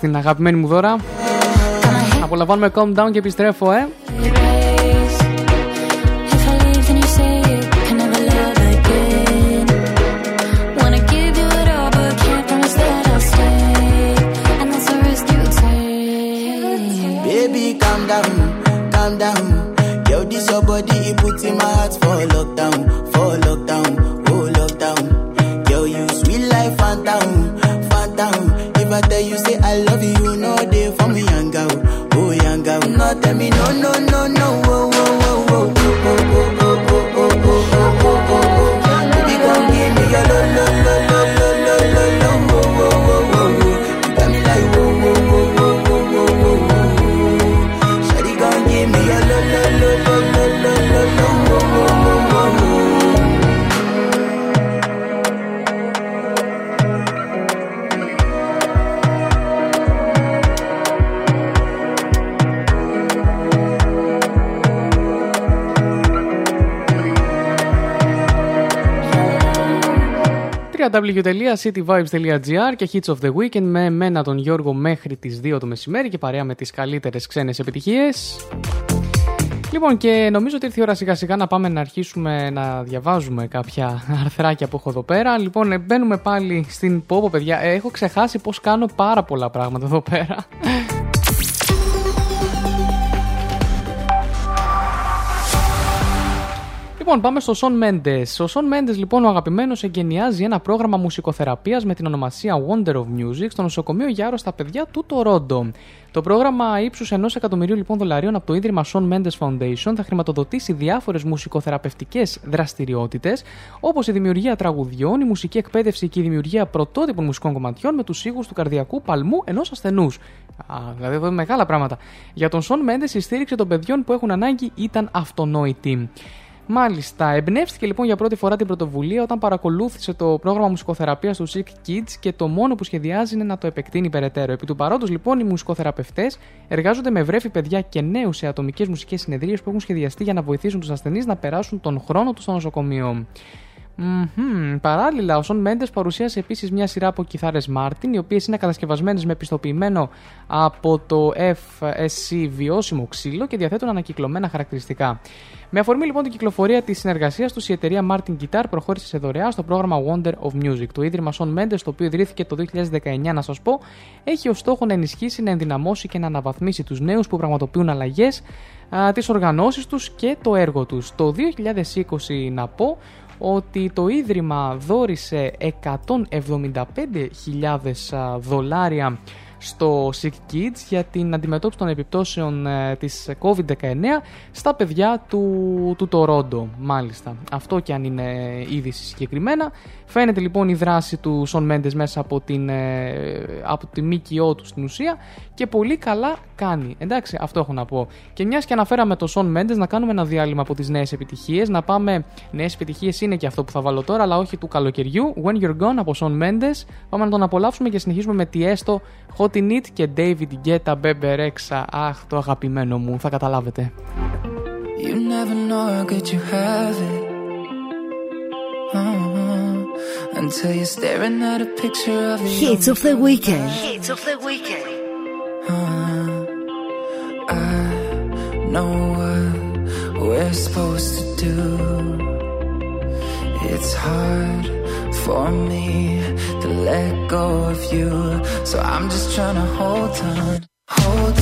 στην αγαπημένη μου δώρα. Απολαμβάνουμε Calm Down και επιστρέφω, ε. www.cityvibes.gr και Hits of the Weekend με εμένα τον Γιώργο μέχρι τις 2 το μεσημέρι και παρέα με τις καλύτερες ξένες επιτυχίες. Λοιπόν και νομίζω ότι ήρθε η ώρα σιγά σιγά να πάμε να αρχίσουμε να διαβάζουμε κάποια αρθράκια που έχω εδώ πέρα. Λοιπόν ε, μπαίνουμε πάλι στην πόπο παιδιά. Ε, έχω ξεχάσει πως κάνω πάρα πολλά πράγματα εδώ πέρα. Λοιπόν, πάμε στο Σον Μέντες. Ο Σον Μέντες, λοιπόν, ο αγαπημένος, εγκαινιάζει ένα πρόγραμμα μουσικοθεραπείας με την ονομασία Wonder of Music στο νοσοκομείο για άρρωστα παιδιά του Τορόντο. Το πρόγραμμα ύψους ενός εκατομμυρίου λοιπόν δολαρίων από το ίδρυμα Σον Mendes Foundation θα χρηματοδοτήσει διάφορες μουσικοθεραπευτικές δραστηριότητες, όπως η δημιουργία τραγουδιών, η μουσική εκπαίδευση και η δημιουργία πρωτότυπων μουσικών κομματιών με τους ήχους του καρδιακού παλμού ενός ασθενούς. Δηλαδή εδώ μεγάλα πράγματα. Για τον Σον Μέντες η στήριξη των παιδιών που έχουν ανάγκη ήταν αυτονόητη. Μάλιστα, εμπνεύστηκε λοιπόν για πρώτη φορά την πρωτοβουλία όταν παρακολούθησε το πρόγραμμα μουσικοθεραπείας του Sick Kids και το μόνο που σχεδιάζει είναι να το επεκτείνει περαιτέρω. Επί του παρόντος, λοιπόν, οι μουσικοθεραπευτές εργάζονται με βρέφη παιδιά και νέους σε ατομικές μουσικές συνεδρίες που έχουν σχεδιαστεί για να βοηθήσουν τους ασθενείς να περάσουν τον χρόνο τους στο νοσοκομείο. Μμμ. Παράλληλα, ο Σον Μέντες παρουσίασε επίσης μια σειρά από κιθάρες Μάρτιν, οι οποίες είναι κατασκευασμένες με πιστοποιημένο από το FSC βιώσιμο ξύλο και διαθέτουν ανακυκλωμένα χαρακτηριστικά. Με αφορμή λοιπόν την κυκλοφορία της συνεργασίας τους, η εταιρεία Martin Guitar προχώρησε σε δωρεά στο πρόγραμμα Wonder of Music. Το ίδρυμα Son Mendes, το οποίο ιδρύθηκε το 2019, να σας πω, έχει ως στόχο να ενισχύσει, να ενδυναμώσει και να αναβαθμίσει τους νέους που πραγματοποιούν αλλαγές, τις οργανώσεις τους και το έργο τους. Το 2020, να πω, ότι το Ίδρυμα δόρισε 175.000 δολάρια στο Sick Kids για την αντιμετώπιση των επιπτώσεων ε, της COVID-19 στα παιδιά του, του μάλιστα. Αυτό και αν είναι είδηση συγκεκριμένα. Φαίνεται λοιπόν η δράση του Σον Μέντες μέσα από, την, ε, από τη ΜΚΟ του στην ουσία και πολύ καλά κάνει. Εντάξει, αυτό έχω να πω. Και μιας και αναφέραμε τον Σον Μέντε, να κάνουμε ένα διάλειμμα από τις νέες επιτυχίες. Να πάμε. Νέες επιτυχίες είναι και αυτό που θα βάλω τώρα, αλλά όχι του καλοκαιριού. When You're Gone από Σον Μέντε. Πάμε να τον απολαύσουμε και συνεχίζουμε με Tiesto, Hot In It και David Guetta, Bebe Rexha. Αχ, το αγαπημένο μου, θα καταλάβετε. You never know what we're supposed to do. It's hard for me to let go of you, so I'm just trying to hold on, hold on.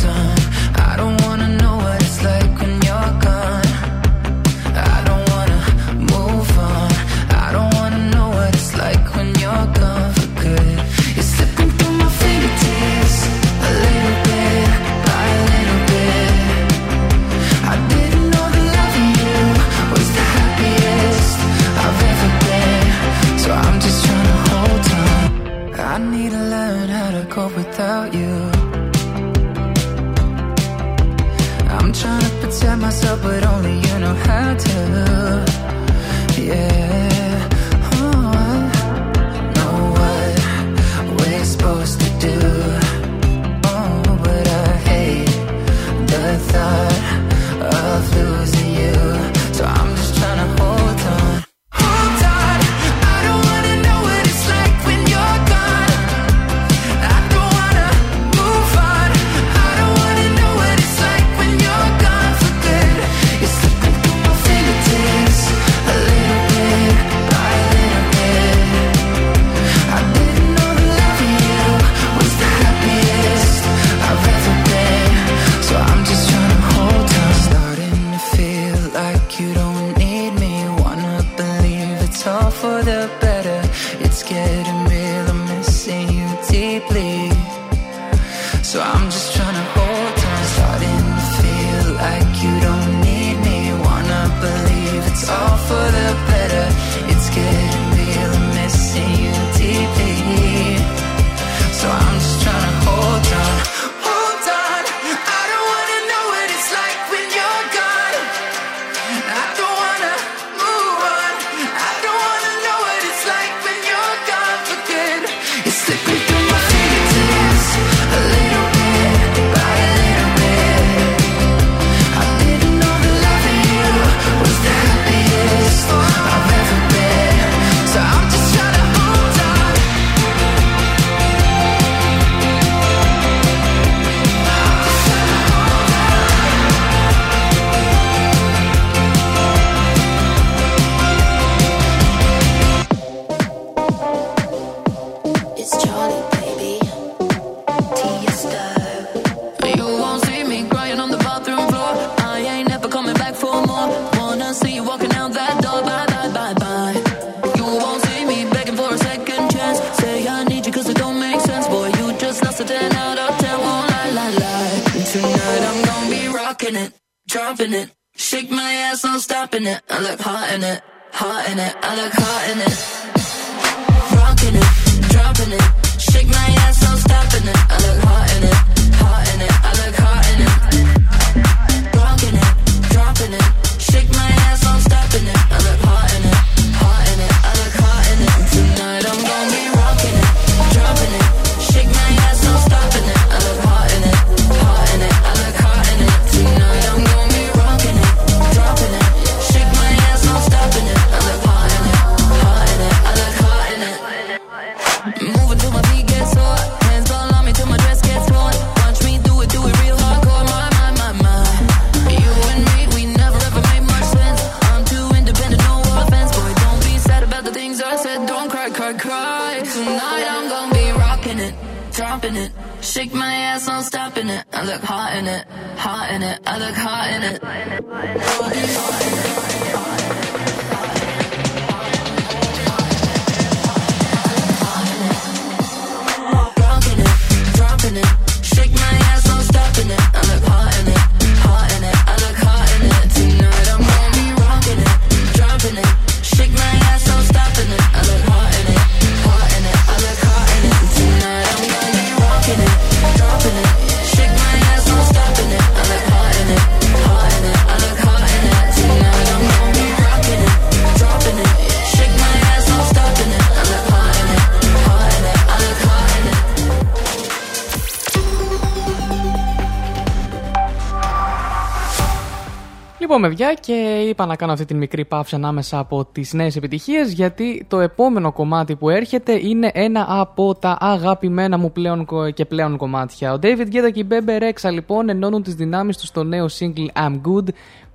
Παιδιά, και είπα να κάνω αυτή την μικρή παύση ανάμεσα από τις νέες επιτυχίες, γιατί το επόμενο κομμάτι που έρχεται είναι ένα από τα αγαπημένα μου πλέον κο- και πλέον κομμάτια. Ο David Guetta και η Bebe Rexha λοιπόν ενώνουν τις δυνάμεις τους στο νέο single I'm Good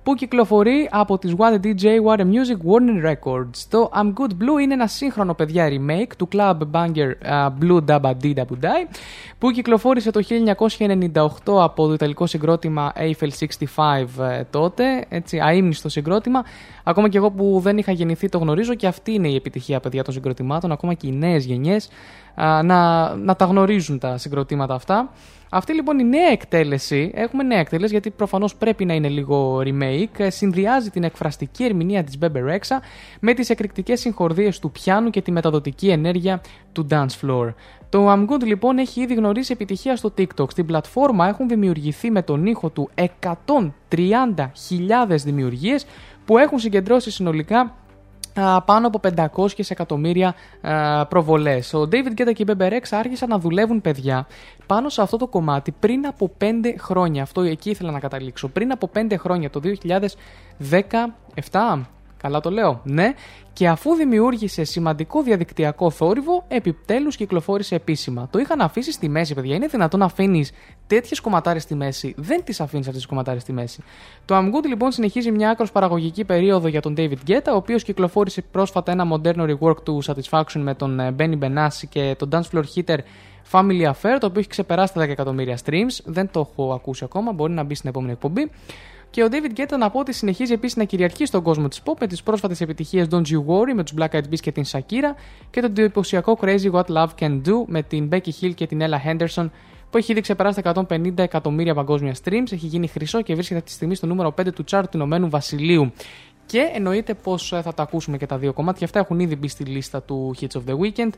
που κυκλοφορεί από τις What a DJ, What a Music, Warner Records. Το I'm Good Blue είναι ένα σύγχρονο παιδιά remake του club banger uh, Blue Dabba Dee Dabba Die που κυκλοφόρησε το 1998 από το ιταλικό συγκρότημα Eiffel 65 ε, τότε, έτσι αείμνηστο συγκρότημα. Ακόμα και εγώ που δεν είχα γεννηθεί το γνωρίζω και αυτή είναι η επιτυχία παιδιά των συγκροτημάτων, ακόμα και οι νέες γενιές α, να, να τα γνωρίζουν τα συγκροτήματα αυτά. Αυτή λοιπόν η νέα εκτέλεση, έχουμε νέα εκτέλεση γιατί προφανώς πρέπει να είναι λίγο remake, ε, συνδυάζει την εκφραστική ερμηνεία της Bebe Rexha με τις εκρηκτικές συγχορδίες του πιάνου και τη μεταδοτική ενέργεια του dance floor. Το I'm Good λοιπόν έχει ήδη γνωρίσει επιτυχία στο TikTok. Στην πλατφόρμα έχουν δημιουργηθεί με τον ήχο του 130.000 δημιουργίες που έχουν συγκεντρώσει συνολικά α, πάνω από 500 εκατομμύρια α, προβολές. Ο David Guetta και η Bebe Rexha άρχισαν να δουλεύουν παιδιά πάνω σε αυτό το κομμάτι πριν από 5 χρόνια. Αυτό εκεί ήθελα να καταλήξω. Πριν από 5 χρόνια, το 2017. Καλά το λέω, ναι. Και αφού δημιούργησε σημαντικό διαδικτυακό θόρυβο, επιτέλους κυκλοφόρησε επίσημα. Το είχαν αφήσει στη μέση, παιδιά. Είναι δυνατόν να αφήνεις τέτοιες κομματάρες στη μέση. Δεν τις αφήνεις αυτές τις κομματάρες στη μέση. Το I'm Good λοιπόν συνεχίζει μια άκρος παραγωγική περίοδο για τον David Guetta, ο οποίος κυκλοφόρησε πρόσφατα ένα μοντέρνο rework του Satisfaction με τον ε, Benny Benassi και τον Dance Floor Hitter Family Affair, το οποίο έχει ξεπεράσει τα 10 εκατομμύρια streams. Δεν το έχω ακούσει ακόμα, μπορεί να μπει στην επόμενη εκπομπή. Και ο David Guetta να πω ότι συνεχίζει επίσης να κυριαρχεί στον κόσμο της pop με τις πρόσφατες επιτυχίες Don't You Worry με τους Black Eyed Peas και την Shakira και το εντυπωσιακό Crazy What Love Can Do με την Becky Hill και την Ella Henderson που έχει ήδη ξεπεράσει τα 150 εκατομμύρια παγκόσμια streams, έχει γίνει χρυσό και βρίσκεται αυτή τη στιγμή στο νούμερο 5 του chart του Ηνωμένου Βασιλείου. Και εννοείται πως θα τα ακούσουμε και τα δύο κομμάτια. Αυτά έχουν ήδη μπει στη λίστα του Hits of the Weekend.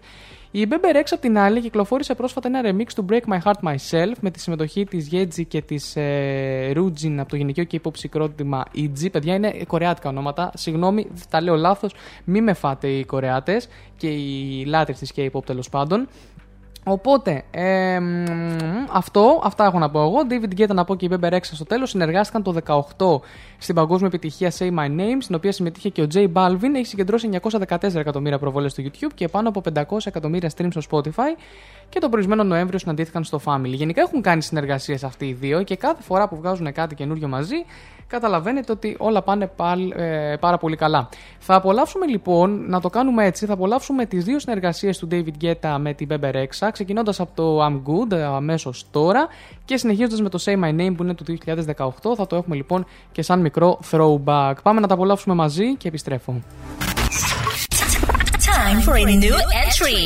Η Bebe Rexha απ' την άλλη κυκλοφόρησε πρόσφατα ένα remix του Break My Heart Myself με τη συμμετοχή της Yeji και της ε, Rujin από το γυναικείο και υποψυκρότημα EG. Παιδιά είναι κορεάτικα ονόματα. Συγγνώμη, τα λέω λάθος. Μη με φάτε οι Κορεάτες και οι λάτρε της K-pop τέλος πάντων. Οπότε, ε, μ, αυτό, αυτά έχω να πω εγώ. David Guetta να πω και η Bebe Rexha στο τέλος συνεργάστηκαν το 18 στην παγκόσμια επιτυχία Say My Name, στην οποία συμμετείχε και ο J Balvin. Έχει συγκεντρώσει 914 εκατομμύρια προβολές στο YouTube και πάνω από 500 εκατομμύρια streams στο Spotify. Και τον προηγούμενο Νοέμβριο συναντήθηκαν στο Family. Γενικά έχουν κάνει συνεργασίες αυτοί οι δύο και κάθε φορά που βγάζουν κάτι καινούριο μαζί, καταλαβαίνετε ότι όλα πάνε πάλι, ε, πάρα πολύ καλά. Θα απολαύσουμε λοιπόν, να το κάνουμε έτσι, θα απολαύσουμε τις δύο συνεργασίες του David Guetta με την Bebe Rexha, ξεκινώντας από το I'm Good αμέσως τώρα και συνεχίζοντας με το Say My Name που είναι του 2018. Θα το έχουμε λοιπόν και σαν μικρό throwback. Πάμε να τα απολαύσουμε μαζί και επιστρέφω. Time for a new entry.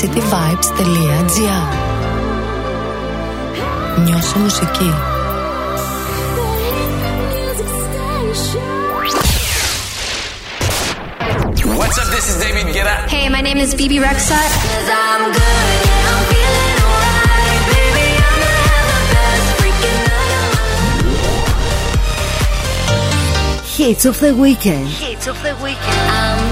cityvibes.gr Νιώσε μουσική. What's up? This is David Guetta. Hey, my name is Phoebe Rexa. Hits of the weekend. Hits of the weekend. I'm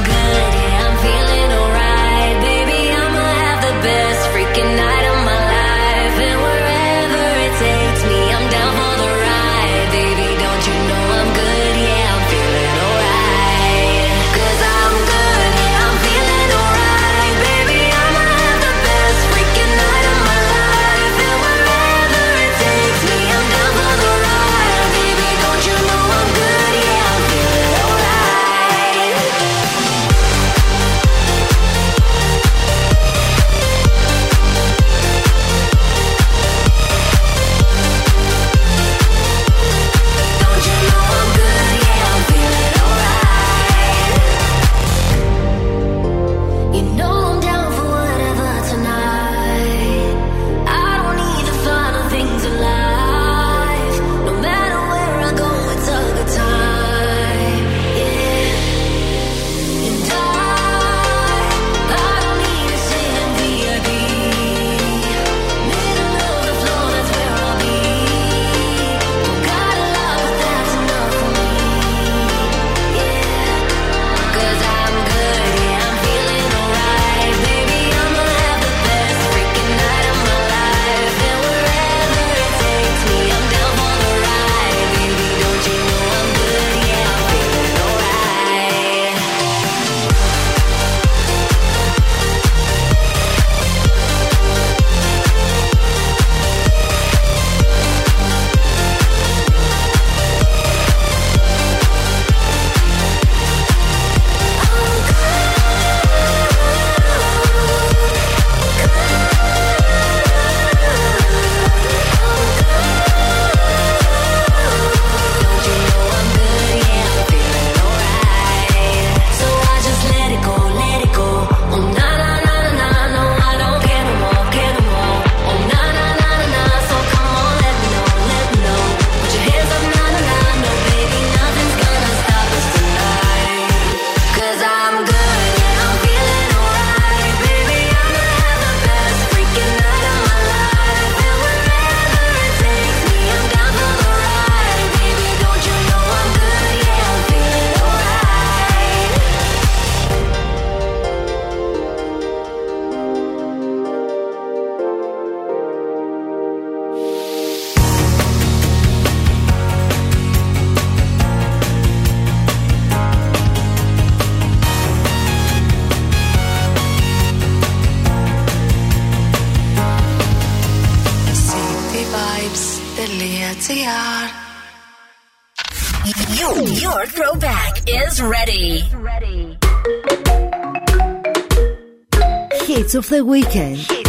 of the weekend.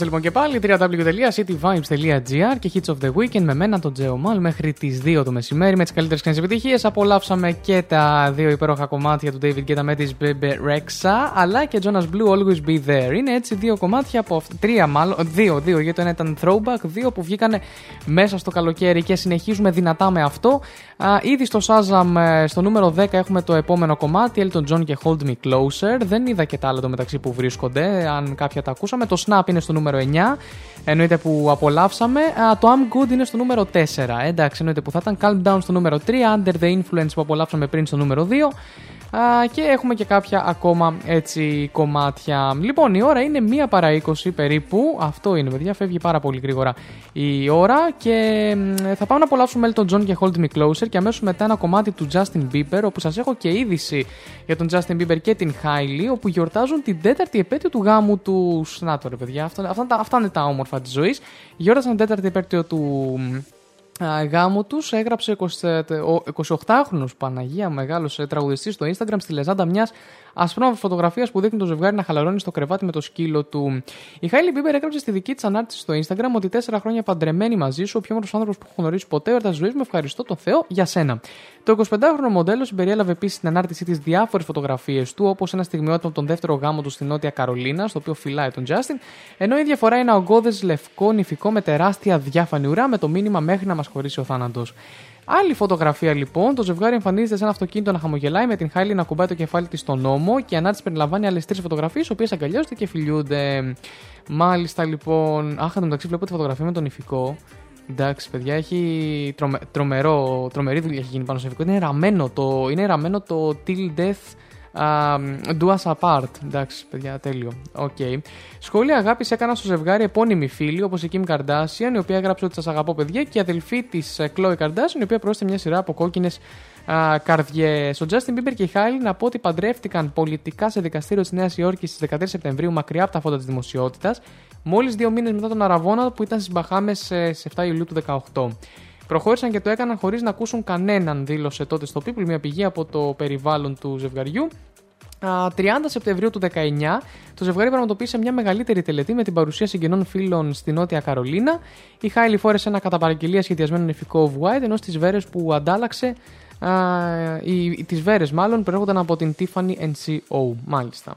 Είμαστε λοιπόν και πάλι www.cityvibes.gr και Hits of the Weekend με μένα τον Τζέο Μάλ μέχρι τις 2 το μεσημέρι με τις καλύτερες ξένες επιτυχίες. Απολαύσαμε και τα δύο υπέροχα κομμάτια του David Guetta με τη Bebe Rexha αλλά και Jonas Blue Always Be There. Είναι έτσι δύο κομμάτια από αυτά. Τρία μάλλον. Δύο, δύο γιατί το ένα ήταν throwback. Δύο που βγήκαν μέσα στο καλοκαίρι και συνεχίζουμε δυνατά με αυτό. Α, ήδη στο Shazam ε, στο νούμερο 10 έχουμε το επόμενο κομμάτι Elton John και Hold Me Closer. Δεν είδα και τα άλλα το μεταξύ που βρίσκονται, αν κάποια τα ακούσαμε. Το Snap είναι στο νούμερο 9, εννοείται που απολαύσαμε. Α, το I'm Good είναι στο νούμερο 4. Εντάξει, εννοείται που θα ήταν Calm Down στο νούμερο 3, Under the Influence που απολαύσαμε πριν στο νούμερο 2. Α, και έχουμε και κάποια ακόμα έτσι κομμάτια. Λοιπόν, η ώρα είναι μία παρά 20 περίπου. Αυτό είναι, παιδιά, φεύγει πάρα πολύ γρήγορα η ώρα. Και μ, θα πάμε να απολαύσουμε Elton John και Hold Me Closer. Και αμέσως μετά ένα κομμάτι του Justin Bieber, όπου σας έχω και είδηση για τον Justin Bieber και την Hailey, όπου γιορτάζουν την τέταρτη επέτειο του γάμου τους. Να το ρε, παιδιά, αυτά, αυτά, αυτά είναι τα όμορφα της ζωής. Γιόρταζαν την τέταρτη επέτειο του α, γάμου τους έγραψε 20 ο 28χρονος Παναγία μεγάλος ε, τραγουδιστής στο Instagram στη λεζάντα μιας ασπρόμαυρη φωτογραφία που δείχνει το ζευγάρι να χαλαρώνει στο κρεβάτι με το σκύλο του. Η Χάιλι Μπίμπερ έγραψε στη δική της ανάρτηση στο Instagram ότι τέσσερα χρόνια παντρεμένη μαζί σου, ο πιο όμορφος άνθρωπος που έχω γνωρίσει ποτέ, εορτάζει ζωής μου, ευχαριστώ τον Θεό για σένα. Το 25χρονο μοντέλο συμπεριέλαβε επίσης στην ανάρτησή της διάφορες φωτογραφίες του, όπως ένα στιγμιότυπο από τον δεύτερο γάμο του στη Νότια Καρολίνα, στο οποίο φυλάει τον Τζάστιν, ενώ η διαφορά είναι ογκώδες λευκό νηφικό με τεράστια διάφανη ουρά με το μήνυμα μέχρι να μας χωρίσει ο θάνατος. Άλλη φωτογραφία λοιπόν, το ζευγάρι εμφανίζεται σε ένα αυτοκίνητο να χαμογελάει με την Χάιλι να κουμπάει το κεφάλι της στον νόμο και η ανάρτηση περιλαμβάνει άλλες τρεις φωτογραφίες, οι οποίες αγκαλιάζονται και φιλιούνται. Μάλιστα λοιπόν. Αχ, εν τω μεταξύ βλέπω τη φωτογραφία με τον ηφικό. Εντάξει, παιδιά, έχει τρομε, τρομερό, τρομερή δουλειά έχει γίνει πάνω στο ηφικό. Είναι ραμμένο το, είναι ραμμένο το Till Death Um, do us apart. Εντάξει, παιδιά, τέλειο. Okay. Σχόλια αγάπης έκανα στο ζευγάρι επώνυμη φίλη, όπως η Kim Kardashian, η οποία έγραψε ότι σας αγαπώ, παιδιά, και η αδελφή της Chloe Kardashian, η οποία πρόσθεσε μια σειρά από κόκκινες καρδιές. Ο Justin Bieber και η Hailey να πω ότι παντρεύτηκαν πολιτικά σε δικαστήριο της Νέας Υόρκης στις 13 Σεπτεμβρίου, μακριά από τα φώτα της δημοσιότητας, μόλις δύο μήνες μετά τον Αραβόνα που ήταν στις Μπαχάμες σε 7 Ιουλίου του 2018. Προχώρησαν και το έκαναν χωρίς να ακούσουν κανέναν, δήλωσε τότε στο People, μια πηγή από το περιβάλλον του ζευγαριού. Α, 30 Σεπτεμβρίου του 19, το ζευγάρι πραγματοποίησε μια μεγαλύτερη τελετή με την παρουσία συγγενών φίλων στη Νότια Καρολίνα. Η Χάιλι φόρεσε ένα κατά παραγγελία σχεδιασμένο νηφικό off-white, ενώ στις βέρες που αντάλλαξε, α, οι, τις βέρες μάλλον, προέρχονταν από την Tiffany NCO, μάλιστα.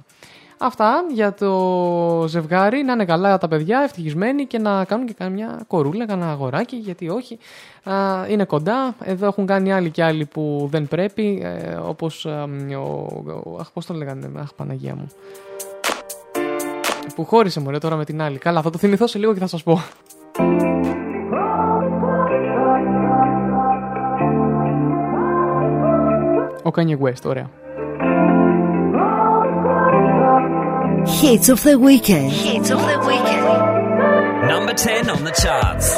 Αυτά για το ζευγάρι. Να είναι καλά τα παιδιά, ευτυχισμένοι και να κάνουν και καμιά κορούλα, κανένα αγοράκι, γιατί όχι. Α, είναι κοντά. Εδώ έχουν κάνει άλλοι και άλλοι που δεν πρέπει. Ε, Όπως. Ο, αχ, πώς το λέγανε, Αχ, Παναγία μου. Που χώρισε μου, τώρα με την άλλη. Καλά, θα το θυμηθώ σε λίγο και θα σας πω. Ο Kanye West, ωραία. Hits of the weekend. Hits of the weekend. Number 10 on the charts.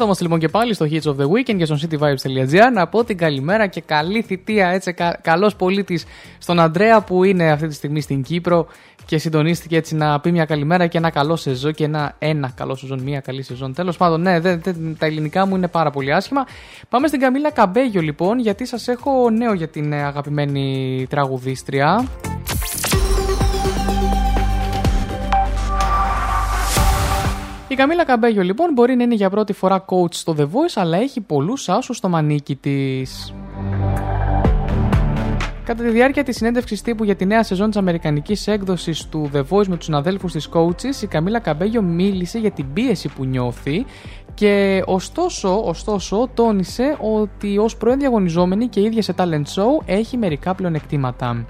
Εδώ είμαστε λοιπόν και πάλι στο Hits of the Weekend και στο cityvibes.gr να πω την καλημέρα και καλή θητεία έτσι κα, καλός πολίτης στον Αντρέα που είναι αυτή τη στιγμή στην Κύπρο και συντονίστηκε έτσι να πει μια καλημέρα και ένα καλό σεζόν και ένα, ένα καλό σεζόν, μια καλή σεζόν. Τέλος πάντων, ναι, δε, δε, τα ελληνικά μου είναι πάρα πολύ άσχημα. Πάμε στην Καμίλα Καμπέγιο λοιπόν γιατί σας έχω νέο για την ε, αγαπημένη τραγουδίστρια. Η Καμίλα Καμπέγιο λοιπόν μπορεί να είναι για πρώτη φορά coach στο The Voice, αλλά έχει πολλούς άσους στο μανίκι της. Κατά τη διάρκεια της συνέντευξης τύπου για τη νέα σεζόν της Αμερικανικής έκδοσης του The Voice με τους συναδέλφους της coaches, η Καμίλα Καμπέγιο μίλησε για την πίεση που νιώθει και ωστόσο, ωστόσο τόνισε ότι ως πρώην διαγωνιζόμενη και ίδια σε talent show έχει μερικά πλεονεκτήματα.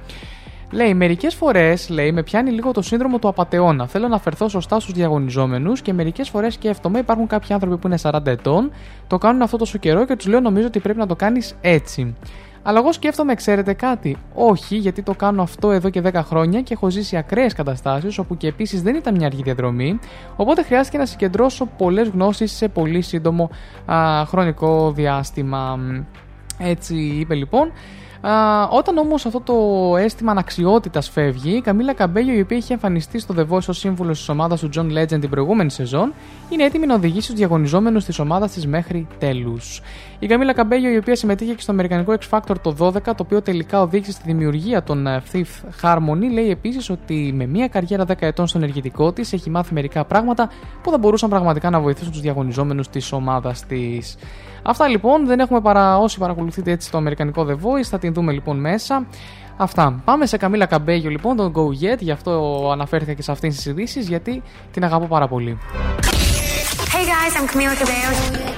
Λέει, μερικές φορές, λέει, με πιάνει λίγο το σύνδρομο του απαταιώνα. Θέλω να αφαιρθώ σωστά στους διαγωνιζόμενους και μερικές φορές σκέφτομαι, υπάρχουν κάποιοι άνθρωποι που είναι 40 ετών, το κάνουν αυτό τόσο καιρό και τους λέω νομίζω ότι πρέπει να το κάνεις έτσι. Αλλά εγώ σκέφτομαι, ξέρετε κάτι. Όχι, γιατί το κάνω αυτό εδώ και 10 χρόνια και έχω ζήσει ακραίες καταστάσεις, όπου και επίσης δεν ήταν μια αργή διαδρομή. Οπότε χρειάστηκε να συγκεντρώσω πολλές γνώσεις σε πολύ σύντομο α, χρονικό διάστημα. Έτσι είπε λοιπόν. Α, όταν όμως αυτό το αίσθημα αναξιότητας φεύγει, η Καμίλα Καμπέγιο, η οποία είχε εμφανιστεί στο The Voice ως σύμβουλος της ομάδας του John Legend την προηγούμενη σεζόν, είναι έτοιμη να οδηγήσει τους διαγωνιζόμενους της ομάδας της μέχρι τέλους. Η Καμίλα Καμπέγιο, η οποία συμμετείχε και στο Αμερικανικό X Factor το 12, το οποίο τελικά οδήγησε στη δημιουργία των ε, Thief Harmony, λέει επίσης ότι με μια καριέρα 10 ετών στο ενεργητικό της έχει μάθει μερικά πράγματα που θα μπορούσαν πραγματικά να βοηθήσουν τους διαγωνιζόμενους της ομάδας της. Αυτά λοιπόν, δεν έχουμε παρά όσοι παρακολουθείτε έτσι το Αμερικανικό The Voice, θα την δούμε λοιπόν μέσα. Αυτά. Πάμε σε Καμίλα Καμπέγιο λοιπόν, τον Go Yet, γι' αυτό αναφέρθηκα και σε αυτήν τις ειδήσεις, γιατί την αγαπώ πάρα πολύ. Hey guys, I'm Camila Cabello.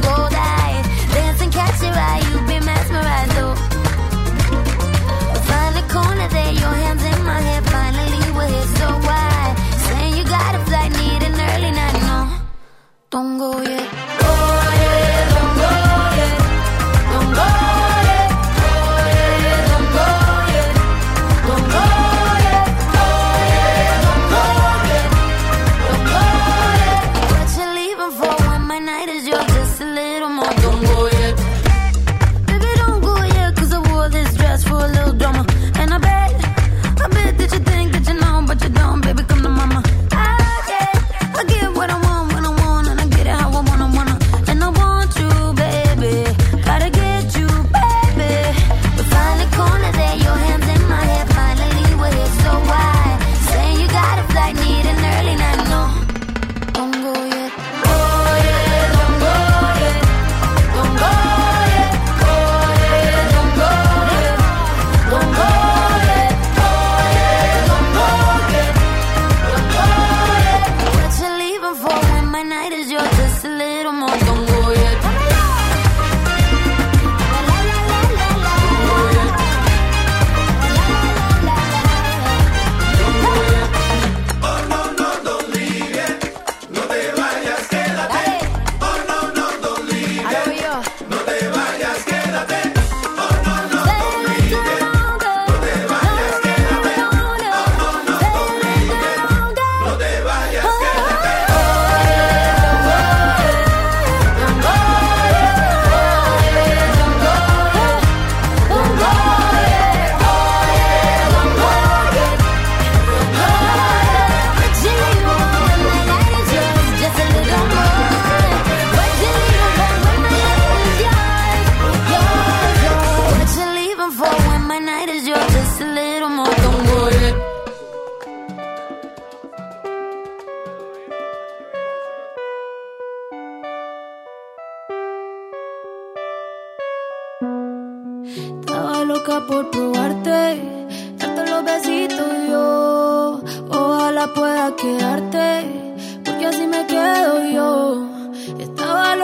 don't go yet.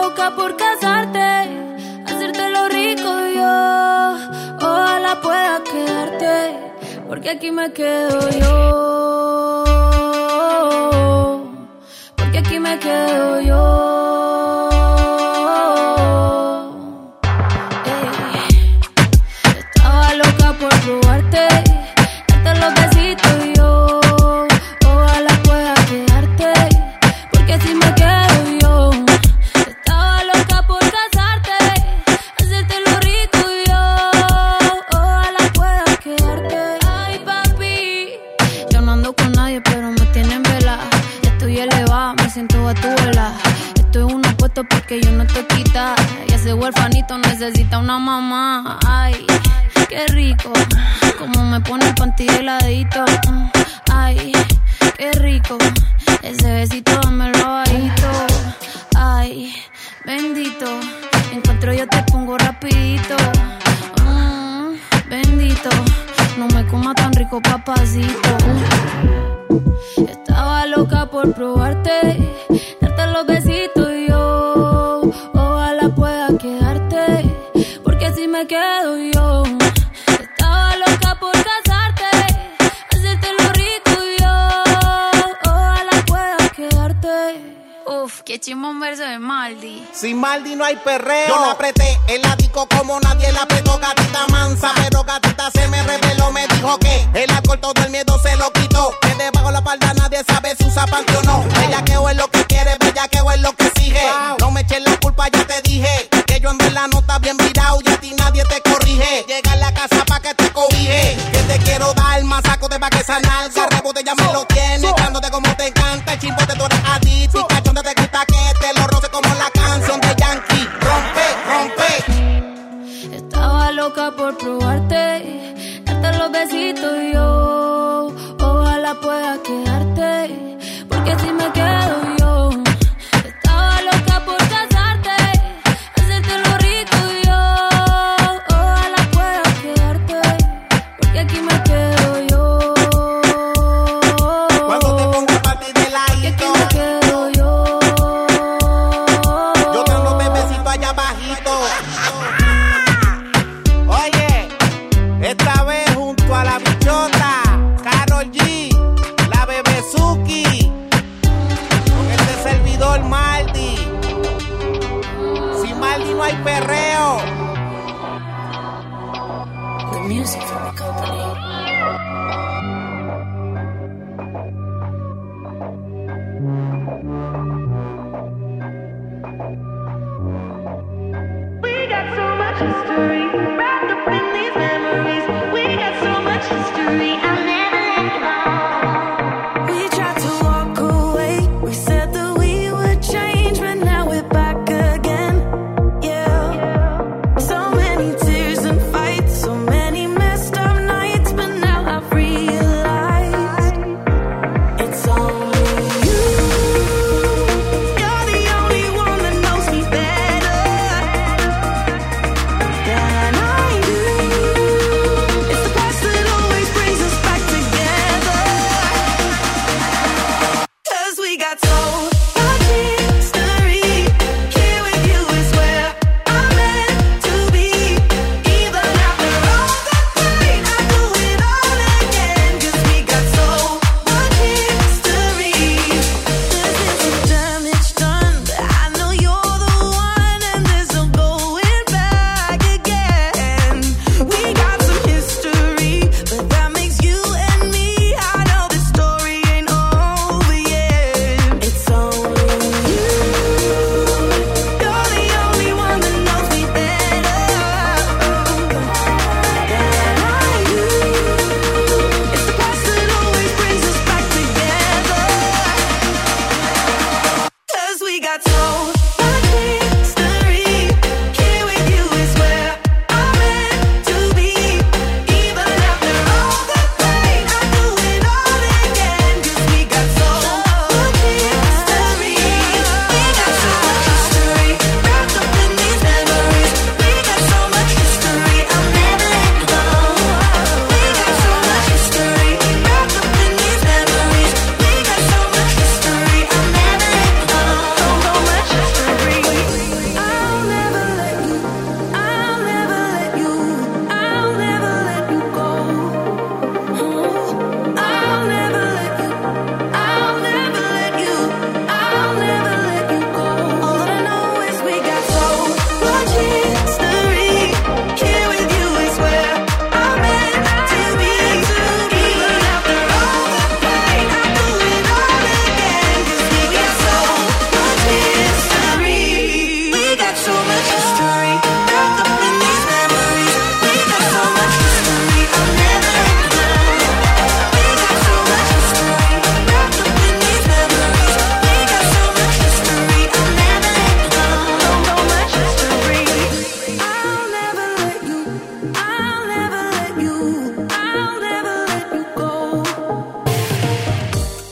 loca por casarte, hacerte lo rico yo. Ojalá pueda quedarte, porque aquí me quedo yo. Porque aquí me quedo yo. no hay perreo.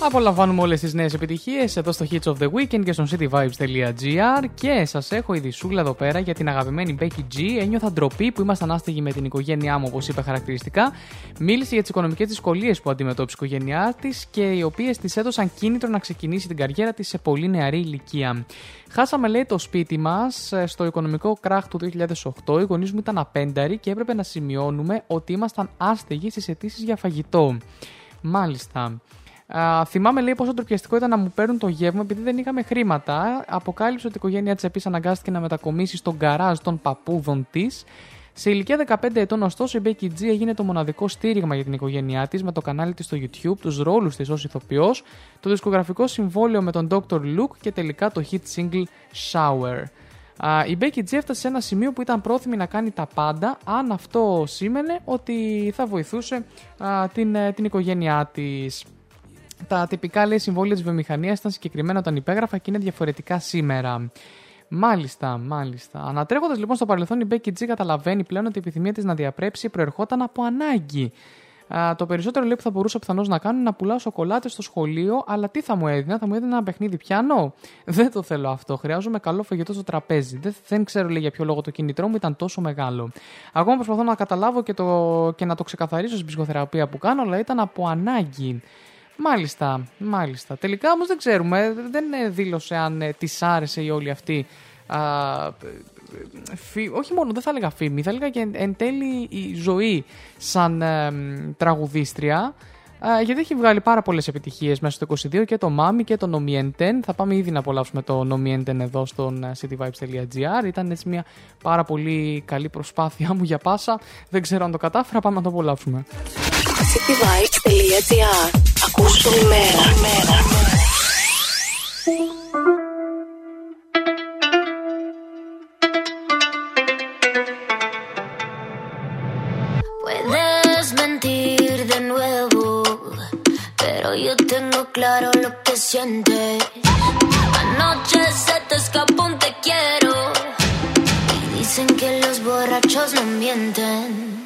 Απολαμβάνουμε όλες τις νέες επιτυχίες εδώ στο Hits of the Weekend και στο cityvibes.gr και σας έχω ειδισούλα εδώ πέρα για την αγαπημένη Becky G. Ένιωθα ντροπή που ήμασταν άστεγοι με την οικογένειά μου όπως είπε χαρακτηριστικά. Μίλησε για τις οικονομικές δυσκολίες που αντιμετώπισε η οικογένειά της και οι οποίες της έδωσαν κίνητρο να ξεκινήσει την καριέρα της σε πολύ νεαρή ηλικία. Χάσαμε λέει το σπίτι μας ε, στο οικονομικό κράχ του 2008. Οι γονείς μου ήταν απένταροι και έπρεπε να σημειώνουμε ότι ήμασταν άστεγοι στις αιτήσεις για φαγητό. Μάλιστα θυμάμαι λέει πόσο ντροπιαστικό ήταν να μου παίρνουν το γεύμα επειδή δεν είχαμε χρήματα. Αποκάλυψε ότι η οικογένειά της επίσης αναγκάστηκε να μετακομίσει στον γκαράζ των παππούδων της. Σε ηλικία 15 ετών, ωστόσο, η Becky G έγινε το μοναδικό στήριγμα για την οικογένειά της με το κανάλι της στο YouTube, τους ρόλους της ως ηθοποιός, το δισκογραφικό συμβόλαιο με τον Dr. Luke και τελικά το hit single Shower. Α, η Becky G έφτασε σε ένα σημείο που ήταν πρόθυμη να κάνει τα πάντα αν αυτό σήμαινε ότι θα βοηθούσε α, την, ε, την οικογένειά της. Τα τυπικά λέει συμβόλαια της βιομηχανίας ήταν συγκεκριμένα όταν υπέγραφα και είναι διαφορετικά σήμερα. Μάλιστα, μάλιστα. Ανατρέχοντας λοιπόν στο παρελθόν, η Becky G καταλαβαίνει πλέον ότι η επιθυμία της να διαπρέψει προερχόταν από ανάγκη. Α, το περισσότερο λέει που θα μπορούσα πιθανώς να κάνω είναι να πουλάω σοκολάτε στο σχολείο, αλλά τι θα μου έδινα, θα μου έδινα ένα παιχνίδι πιάνο; Δεν το θέλω αυτό. Χρειάζομαι καλό φαγητό στο τραπέζι. Δεν, δεν ξέρω λέει, για ποιο λόγο το κινητρό μου ήταν τόσο μεγάλο. Ακόμα προσπαθώ να καταλάβω και, το, και να το ξεκαθαρίσω στην ψυχοθεραπεία που κάνω, αλλά ήταν από ανάγκη. Μάλιστα, μάλιστα. Τελικά όμως δεν ξέρουμε, δεν ε, δήλωσε αν ε, της άρεσε η όλη αυτή α, φι- όχι μόνο, δεν θα έλεγα φήμη, θα έλεγα και εν, εν τέλει η ζωή σαν ε, μ, τραγουδίστρια. Α, γιατί έχει βγάλει πάρα πολλές επιτυχίες μέσα στο 22 και το Mami και το Nomienten. Θα πάμε ήδη να απολαύσουμε το Nomienten εδώ στον ε, cityvibes.gr. Ήταν έτσι μια πάρα πολύ καλή προσπάθειά μου για πάσα. Δεν ξέρω αν το κατάφερα, πάμε να το απολαύσουμε. cityvibes.gr Ακούς το ημέρα. Yo tengo claro lo que sientes. Anoche se te escapó un te quiero. Y dicen que los borrachos no mienten.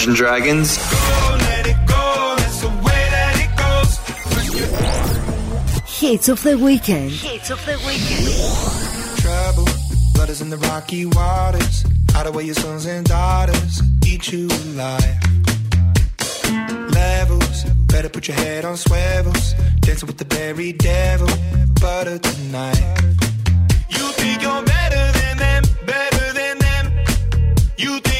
Imagine Dragons. Hits of the weekend. Hits of the weekend. trouble. Blood is in the rocky waters. Hide away your sons and daughters. Eat you alive. Levels. Better put your head on swivels. Dancing with the very devil. Butter tonight. You think you're better than them, better than them. You think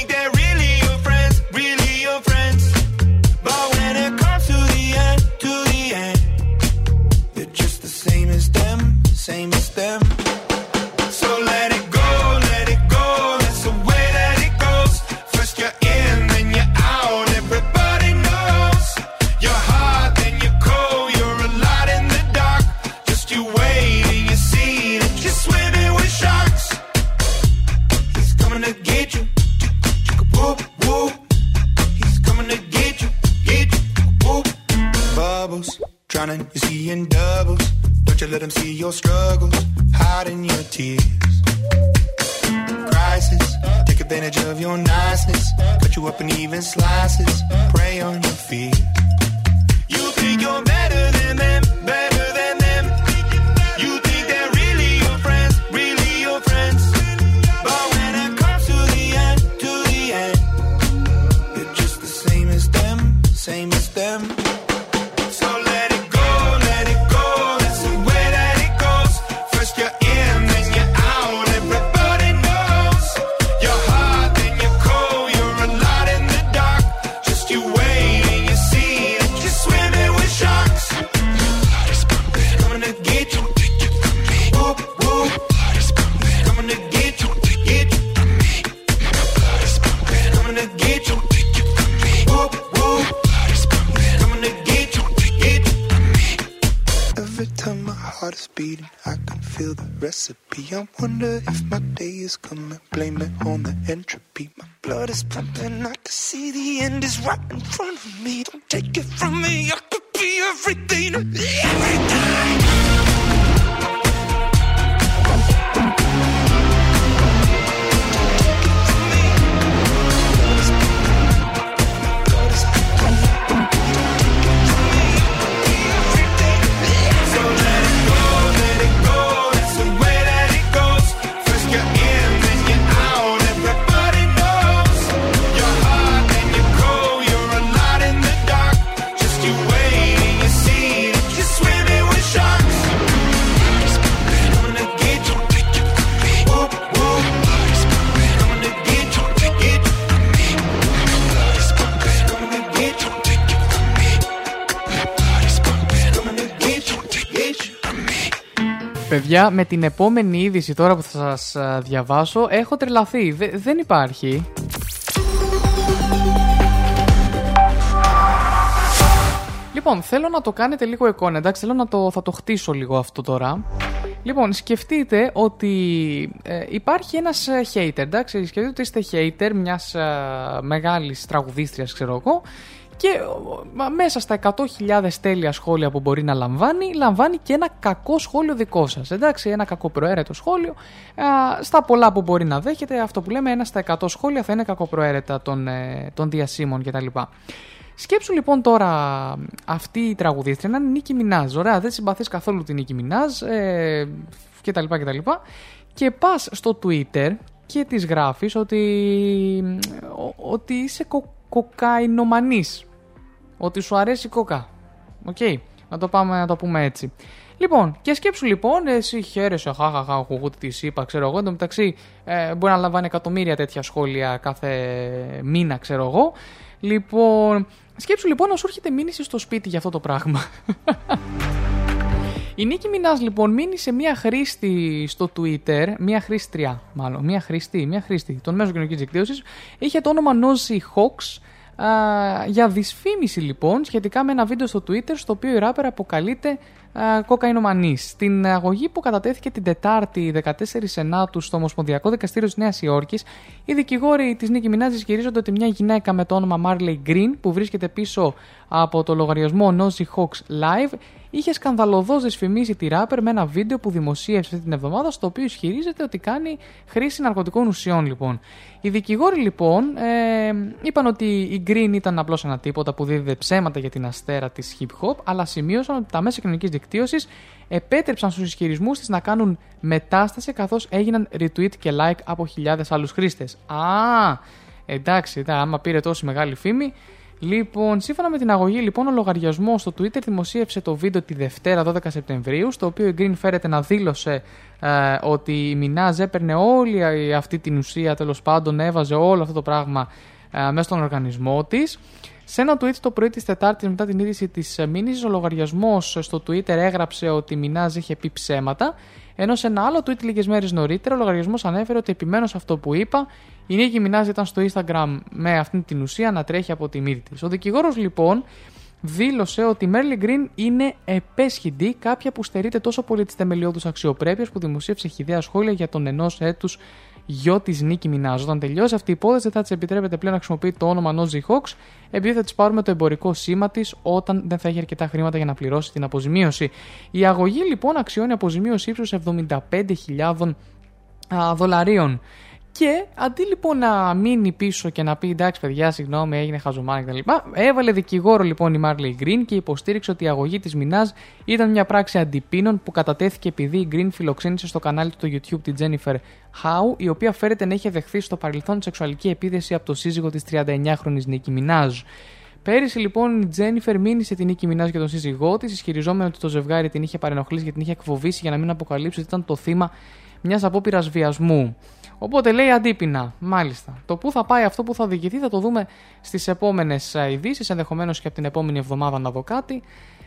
Παιδιά, με την επόμενη είδηση τώρα που θα σας α, διαβάσω, έχω τρελαθεί. Δε- δεν υπάρχει. Λοιπόν, θέλω να το κάνετε λίγο εικόνα, εντάξει, θέλω να το, θα το χτίσω λίγο αυτό τώρα. Λοιπόν, σκεφτείτε ότι ε, υπάρχει ένας ε, hater, εντάξει, σκεφτείτε ότι είστε hater μιας ε, μεγάλης τραγουδίστριας, ξέρω εγώ, και ε, μα, μέσα στα 100.000 τέλεια σχόλια που μπορεί να λαμβάνει, λαμβάνει και ένα κακό σχόλιο δικό σας, εντάξει, ένα κακοπροαίρετο σχόλιο. Α, στα πολλά που μπορεί να δέχεται, αυτό που λέμε ένα στα 100 σχόλια θα είναι κακοπροαίρετα των, ε, των διασύμων κτλ. Σκέψου λοιπόν τώρα αυτή η τραγουδίστρια να είναι η Nicki Minaj. Ωραία, δεν συμπαθείς καθόλου την Nicki Minaj ε, κτλ. κτλ. Και πας στο Twitter και της γράφεις ότι, ο- ότι είσαι κο, κοκαϊνομανής. Ότι σου αρέσει η κοκά. Οκ, να το πάμε να το πούμε έτσι. Λοιπόν, και σκέψου λοιπόν, εσύ χαίρεσαι, χαχαχα, εγώ τι της είπα, ξέρω εγώ. Εν τω μεταξύ, ε, μπορεί να λαμβάνει εκατομμύρια τέτοια σχόλια κάθε μήνα, ξέρω εγώ. Λοιπόν, σκέψου λοιπόν να σου έρχεται μήνυση στο σπίτι για αυτό το πράγμα. Η Νίκη Μινάς λοιπόν μήνυσε μία χρήστη στο Twitter, μία χρήστρια μάλλον, μία χρήστη, μία χρήστη των μέσων κοινωνικής δικτύωσης, είχε το όνομα Nosy Hawks α, για δυσφήμιση λοιπόν σχετικά με ένα βίντεο στο Twitter στο οποίο η ράπερ αποκαλείται κοκαϊνομανή. Στην αγωγή που κατατέθηκε την Τετάρτη 14 Σενάτου στο Ομοσπονδιακό Δικαστήριο της Νέας Υόρκης, οι δικηγόροι της Νίκη Μινάζης ισχυρίζονται ότι μια γυναίκα με το όνομα Marley Green, που βρίσκεται πίσω από το λογαριασμό Nosy Hawks Live, είχε σκανδαλωδώ δυσφημίσει τη ράπερ με ένα βίντεο που δημοσίευσε αυτή την εβδομάδα, στο οποίο ισχυρίζεται ότι κάνει χρήση ναρκωτικών ουσιών, λοιπόν. Οι δικηγόροι, λοιπόν, ε, είπαν ότι η Green ήταν απλώς ένα τίποτα που δίδεται ψέματα για την αστέρα της hip hop, αλλά σημείωσαν ότι τα μέσα κοινωνικής δικτύωσης επέτρεψαν στους ισχυρισμούς της να κάνουν μετάσταση καθώς έγιναν retweet και like από χιλιάδες άλλους χρήστες. Α, εντάξει, τα, άμα πήρε τόση μεγάλη φήμη. Λοιπόν, σύμφωνα με την αγωγή, λοιπόν, ο λογαριασμός στο Twitter δημοσίευσε το βίντεο τη Δευτέρα 12 Σεπτεμβρίου, στο οποίο η Green φέρεται να δήλωσε ε, ότι η Μινάζ έπαιρνε όλη αυτή την ουσία, τέλος πάντων, έβαζε όλο αυτό το πράγμα ε, μέσα στον οργανισμό της. Σε ένα tweet το πρωί της Τετάρτης μετά την είδηση της μήνυσης, ο λογαριασμός στο Twitter έγραψε ότι η Μινάζ είχε πει ψέματα. Ενώ σε ένα άλλο tweet λίγες μέρες νωρίτερα, ο λογαριασμός ανέφερε ότι επιμένω σε αυτό που είπα. Η Νίκη Μινάζ ήταν στο Instagram με αυτή την ουσία να τρέχει από τη μύτη της. Ο δικηγόρος λοιπόν δήλωσε ότι η Μέρλι Γκριν είναι επέσχυντη, κάποια που στερείται τόσο πολύ τη θεμελιώδου αξιοπρέπεια που δημοσίευσε χιδέα σχόλια για τον ενός έτους γιο της Νίκη Μινάζ. Όταν τελειώσει αυτή η υπόθεση, δεν θα της επιτρέπεται πλέον να χρησιμοποιεί το όνομα Nosy Hawks, επειδή θα της πάρουμε το εμπορικό σήμα της όταν δεν θα έχει αρκετά χρήματα για να πληρώσει την αποζημίωση. Η αγωγή λοιπόν αξιώνει αποζημίωση ύψους 75.000 δολαρίων. Και αντί λοιπόν να μείνει πίσω και να πει εντάξει παιδιά, συγγνώμη, έγινε χαζομάνα κτλ., έβαλε δικηγόρο λοιπόν η Μάρλι Γκριν και υποστήριξε ότι η αγωγή της Μινάζ ήταν μια πράξη αντιπίνων που κατατέθηκε επειδή η Γκριν φιλοξένησε στο κανάλι του στο YouTube τη Jennifer Howe, η οποία φέρεται να είχε δεχθεί στο παρελθόν σεξουαλική επίδεση από το σύζυγο της 39χρονη Νίκη Μινάζ. Πέρυσι λοιπόν η Τζένιφερ μήνυσε την Νίκη Μινάζ για τον σύζυγό της, ισχυριζόμενο ότι το ζευγάρι την είχε παρενοχλήσει και την είχε εκφοβήσει για να μην αποκαλύψει ότι ήταν το θύμα μιας απόπειρας βιασμού. Οπότε λέει αντίπεινα. Μάλιστα. Το πού θα πάει αυτό που θα οδηγηθεί θα το δούμε στις επόμενες ειδήσεις, ενδεχομένως και από την επόμενη εβδομάδα να δω κάτι.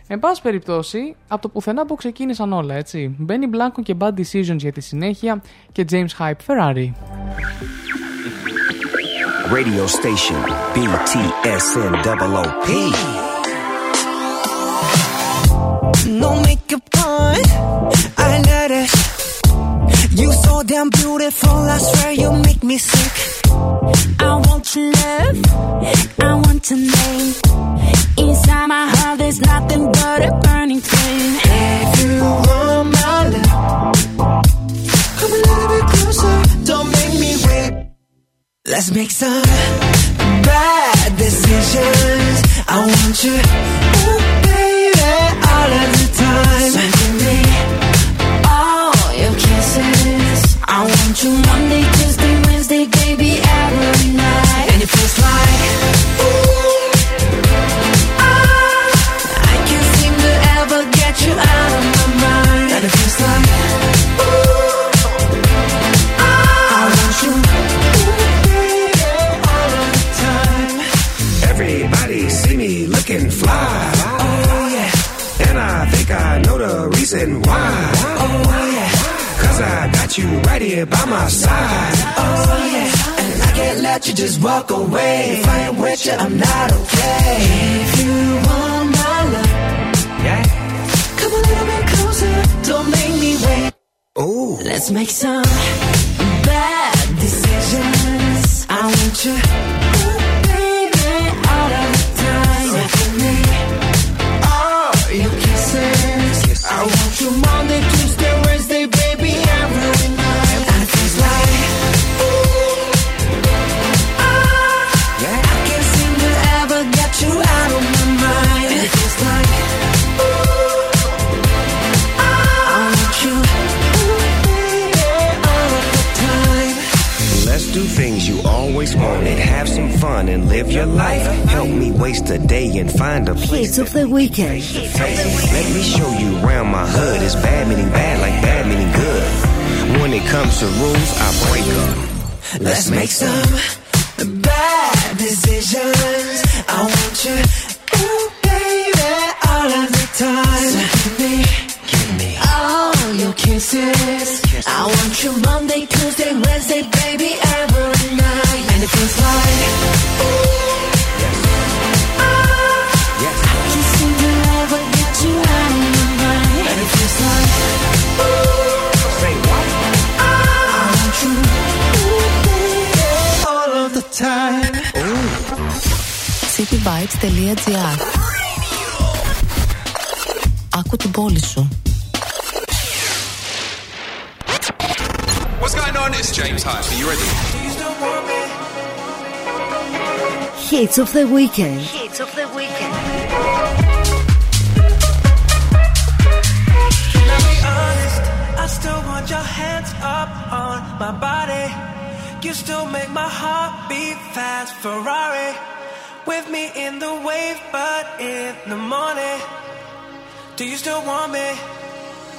Εν πάση περιπτώσει, από το πουθενά που ξεκίνησαν όλα, έτσι. Μπαίνει Blanco και Bad Decisions για τη συνέχεια και James Hype Ferrari. Radio station BTSNOOP. No makeup on, I let it. You so damn beautiful, I swear you make me sick. I want your love, I want your name. Inside my heart, there's nothing but a burning flame. If you want my love, come a little bit closer, don't make me wait. Let's make some bad decisions. I want you, ooh, baby, all of the time. So I want you Monday, Tuesday, Wednesday, baby, every night. And it feels like, ooh, ah, I can't seem to ever get you out of my mind. And it feels like, ooh, ah, I want you, ooh, all of the time. Everybody see me looking fly. Oh yeah, And I think I know the reason why. You right here by my side. oh yeah. And I can't let you just walk away. If I ain't with you, I'm not okay. If you want my love, Yeah. come a little bit closer. Don't make me wait. Ooh. Let's make some bad decisions. I want you, fun and live your life. Help me waste a day and find a place. Hits of the weekend. Let me show you around my hood. It's bad meaning bad, like bad meaning good. When it comes to rules, I break them. Let's make some bad decisions. I want you, ooh, baby, all of the time. So give me, give me all your kisses. I want you Monday, Tuesday, Wednesday, baby, every night it feels like. I. I seem to get you out of my mind. And it feels like. I, want you, baby, all of the time. What's going on? It's James Hyde. Are you ready? Hits of the weekend. Hits of the weekend. Can I be honest? I still want your hands up on my body. You still make my heart beat fast. Ferrari with me in the wave, but in the morning. Do you still want me?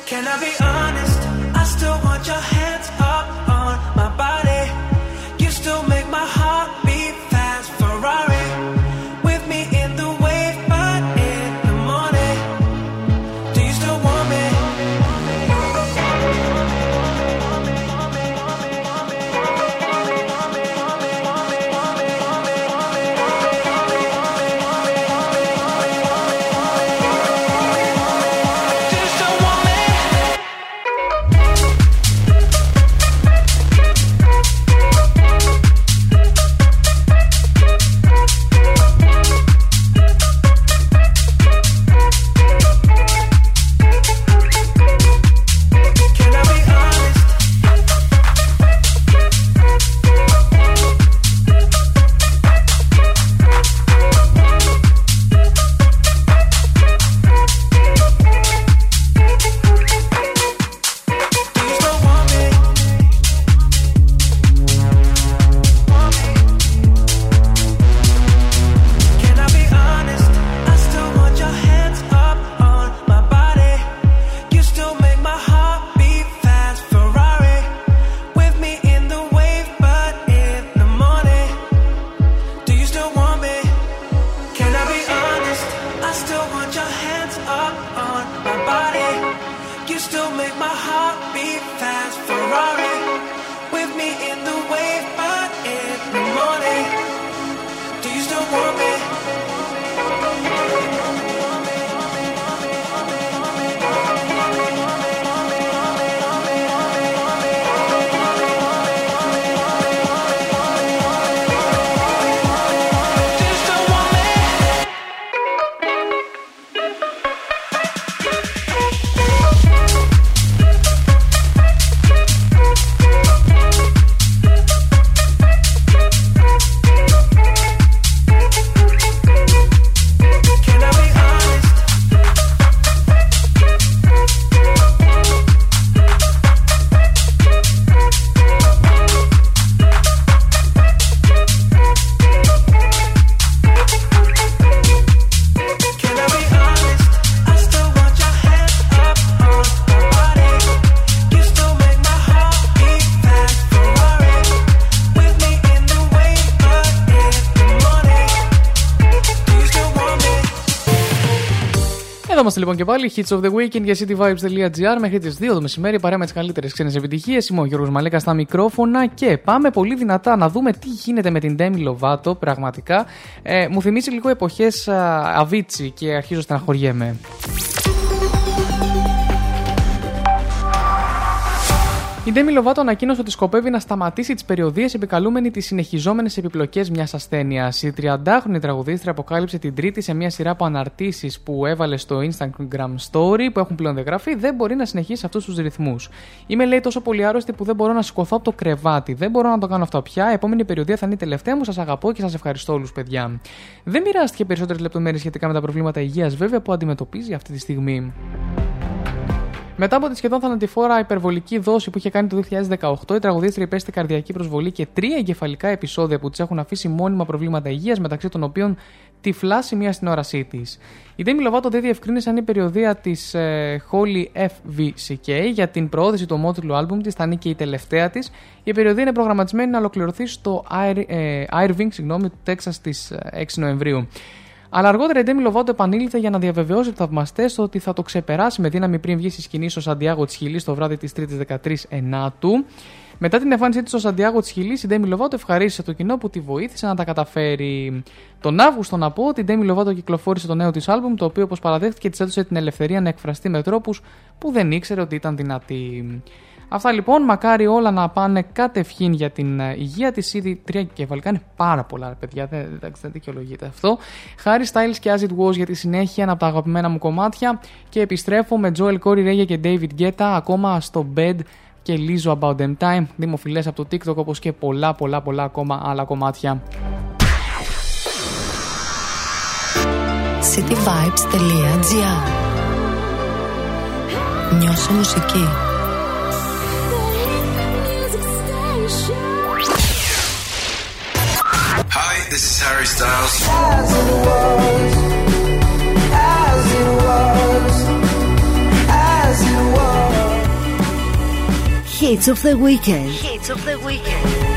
Can I be honest? I still want your hands up on my body. You still make my heart beat fast. Ferrari λοιπόν και πάλι. Hits of the Weekend για cityvibes.gr μέχρι τις 2 το μεσημέρι. Παρέα με τις καλύτερες ξένες επιτυχίες. Είμαι ο Γιώργος Μαλέκα στα μικρόφωνα και πάμε πολύ δυνατά να δούμε τι γίνεται με την Demi Lovato. Πραγματικά ε, μου θυμίζει λίγο εποχές Αβίτσι και αρχίζω να στεναχωριέμαι. Η Demi Lovato ανακοίνωσε ότι σκοπεύει να σταματήσει τις περιοδίες επικαλούμενη τις συνεχιζόμενες επιπλοκές μιας ασθένειας. Η 30χρονη τραγουδίστρια αποκάλυψε την Τρίτη σε μια σειρά από αναρτήσεις που έβαλε στο Instagram Story που έχουν πλέον διαγραφεί δεν μπορεί να συνεχίσει αυτούς τους ρυθμούς. Είμαι λέει τόσο πολύ άρρωστη που δεν μπορώ να σηκωθώ από το κρεβάτι. Δεν μπορώ να το κάνω αυτό πια. Επόμενη περιοδία θα είναι η τελευταία μου. Σας αγαπώ και σας ευχαριστώ όλους, παιδιά. Δεν μοιράστηκε περισσότερες λεπτομέρειες σχετικά με τα προβλήματα υγείας βέβαια που αντιμετωπίζει αυτή τη στιγμή. Μετά από τη σχεδόν θανατηφόρα υπερβολική δόση που είχε κάνει το 2018, η τραγουδίστρια υπέστη καρδιακή προσβολή και τρία εγκεφαλικά επεισόδια που της έχουν αφήσει μόνιμα προβλήματα υγείας, μεταξύ των οποίων τυφλάσει μία στην όρασή της. Η Demi Lovato δεν διευκρίνησε αν η περιοδία της ε, Holy FVCK για την προώθηση του ομότιτλου άλμπουμ της θα είναι και η τελευταία της. Η περιοδία είναι προγραμματισμένη να ολοκληρωθεί στο Air, ε, Irving, συγγνώμη, του Τέξας στι 6 Νοεμβρίου. Αλλά αργότερα η Demi Lovato επανήλθε για να διαβεβαιώσει τους θαυμαστές ότι θα το ξεπεράσει με δύναμη πριν βγει στη σκηνή στο Σαντιάγο της Χιλής το βράδυ της 3η 13 Ενάτου. Μετά την εμφάνισή της στο Σαντιάγο της Χιλής, η Demi Lovato ευχαρίστησε το κοινό που τη βοήθησε να τα καταφέρει. Τον Αύγουστο, να πω ότι η Demi Lovato κυκλοφόρησε το νέο της άλμπουμ, το οποίο, όπως παραδέχτηκε, της έδωσε την ελευθερία να εκφραστεί με τρόπους που δεν ήξερε ότι ήταν δυνατή. Αυτά λοιπόν, μακάρι όλα να πάνε κατευχήν για την ε, υγεία της. Ήδη τρία κεφαλικά είναι πάρα πολλά, παιδιά. Δεν, εντάξει, δεν δικαιολογείται αυτό. Χάρη Styles και As It Was για τη συνέχεια, ένα από τα αγαπημένα μου κομμάτια. Και επιστρέφω με Joel Corey Reggae και David Guetta ακόμα στο bed και Lizzo About Them Time. Δημοφιλές από το TikTok όπως και πολλά, πολλά, πολλά ακόμα άλλα κομμάτια. cityvibes.gr Νιώσε μουσική. Hi, this is Harry Styles. Hit of the Weekend. Hit of the Weekend.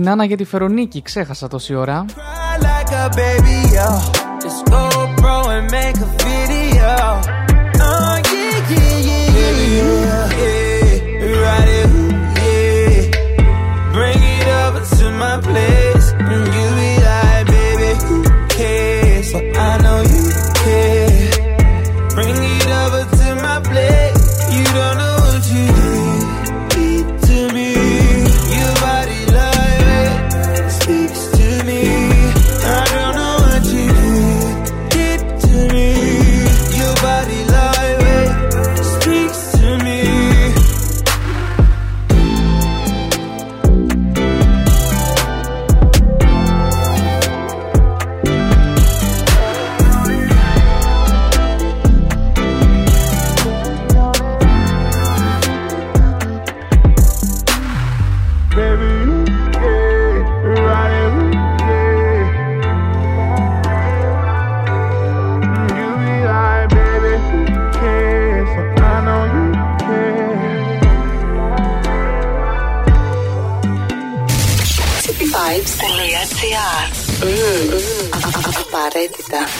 Καλησπέρα στην Άννα για τη Φερονίκη. Ξέχασα τόση ώρα. Cry like a baby, yo. Let's go, bro, and make a Stuff.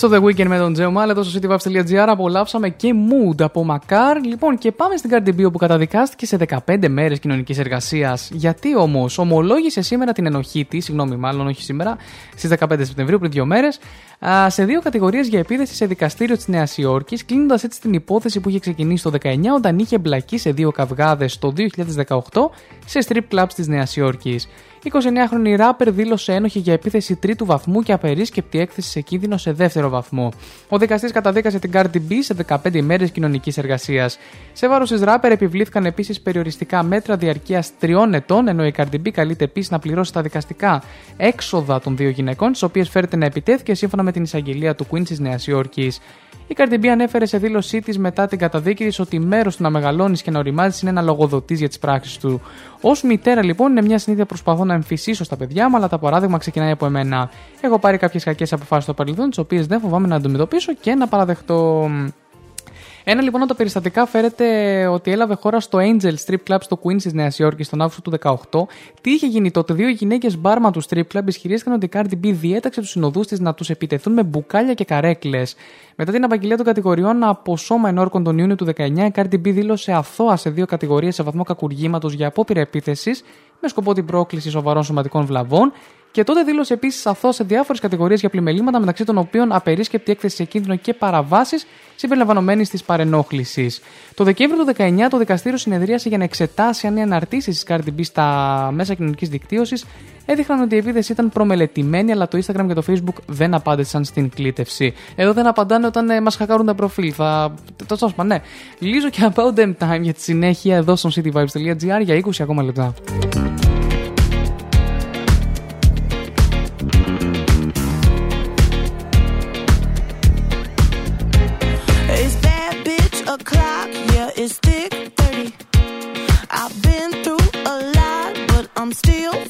Hits of the Weekend με τον Τζέο Μάλε εδώ στο cityvibes.gr απολαύσαμε και Mood από Μακάρ. Λοιπόν, και πάμε στην Cardi B όπου καταδικάστηκε σε 15 μέρες κοινωνικής εργασίας. Γιατί όμως ομολόγησε σήμερα την ενοχή της, συγγνώμη, μάλλον όχι σήμερα, στις 15 Σεπτεμβρίου, πριν δύο μέρες, σε δύο κατηγορίες για επίθεση σε δικαστήριο της Νέας Υόρκης, κλείνοντας έτσι την υπόθεση που είχε ξεκινήσει το 19 όταν είχε εμπλακεί σε δύο καυγάδες το 2018 σε strip clubs της Νέας Υόρκης. 29χρονη ράπερ δήλωσε ένοχη για επίθεση τρίτου βαθμού και απερίσκεπτη έκθεση σε κίνδυνο σε δεύτερο βαθμό. Ο δικαστής καταδίκασε την Cardi B σε 15 ημέρες κοινωνικής εργασίας. Σε βάρος της ράπερ επιβλήθηκαν επίσης περιοριστικά μέτρα διαρκείας τριών ετών, ενώ η Cardi B καλείται επίσης να πληρώσει τα δικαστικά έξοδα των δύο γυναικών, τι οποίες φέρεται να επιτέθηκε σύμφωνα με την εισαγγελία του Queens της Νέας Υόρκης. Η Cardi B ανέφερε σε δήλωσή της μετά την καταδίκη της ότι μέρος του να μεγαλώνεις και να οριμάζεις είναι να λογοδοτεί για τις πράξεις του. Ω μητέρα, λοιπόν, είναι μια συνήθεια που προσπαθώ να εμφυσίσω στα παιδιά μου, αλλά το παράδειγμα ξεκινάει από εμένα. Έχω πάρει κάποιες κακές αποφάσεις στο παρελθόν, τις οποίες δεν φοβάμαι να αντιμετωπίσω και να παραδεχτώ. Ένα λοιπόν από τα περιστατικά φέρεται ότι έλαβε χώρα στο Angel Strip Club στο Queens της Νέας Υόρκης τον Αύγουστο του 18. Τι είχε γίνει τότε, δύο γυναίκες μπάρμα του Strip Club ισχυρίστηκαν ότι η Cardi B διέταξε τους συνοδούς της να τους επιτεθούν με μπουκάλια και καρέκλες. Μετά την απαγγελία των κατηγοριών από σώμα ενόρκων τον Ιούνιο του 19, η Cardi B δήλωσε αθώα σε δύο κατηγορίες σε βαθμό κακουργήματος για απόπειρα επίθεσης με σκοπό την πρόκληση σοβαρών σωματικών βλαβών και τότε δήλωσε επίσης αθώο σε διάφορες κατηγορίες για πλημελήματα, μεταξύ των οποίων απερίσκεπτη έκθεση σε κίνδυνο και παραβάσεις συμπεριλαμβανομένη της παρενόχλησης. Το Δεκέμβριο του 19 το δικαστήριο συνεδρίασε για να εξετάσει αν οι αναρτήσεις της Cardi B στα μέσα κοινωνικής δικτύωσης έδειχναν ότι η επίθεση ήταν προμελετημένη, αλλά το Instagram και το Facebook δεν απάντησαν στην κλήτευση. Εδώ δεν απαντάνε όταν ε, μας χακάρουν τα προφίλ. Θα. Το τσάσπα, ναι. Λίζω και about them time για τη συνέχεια εδώ στο cityvibes.gr για 20 ακόμα λεπτά. steal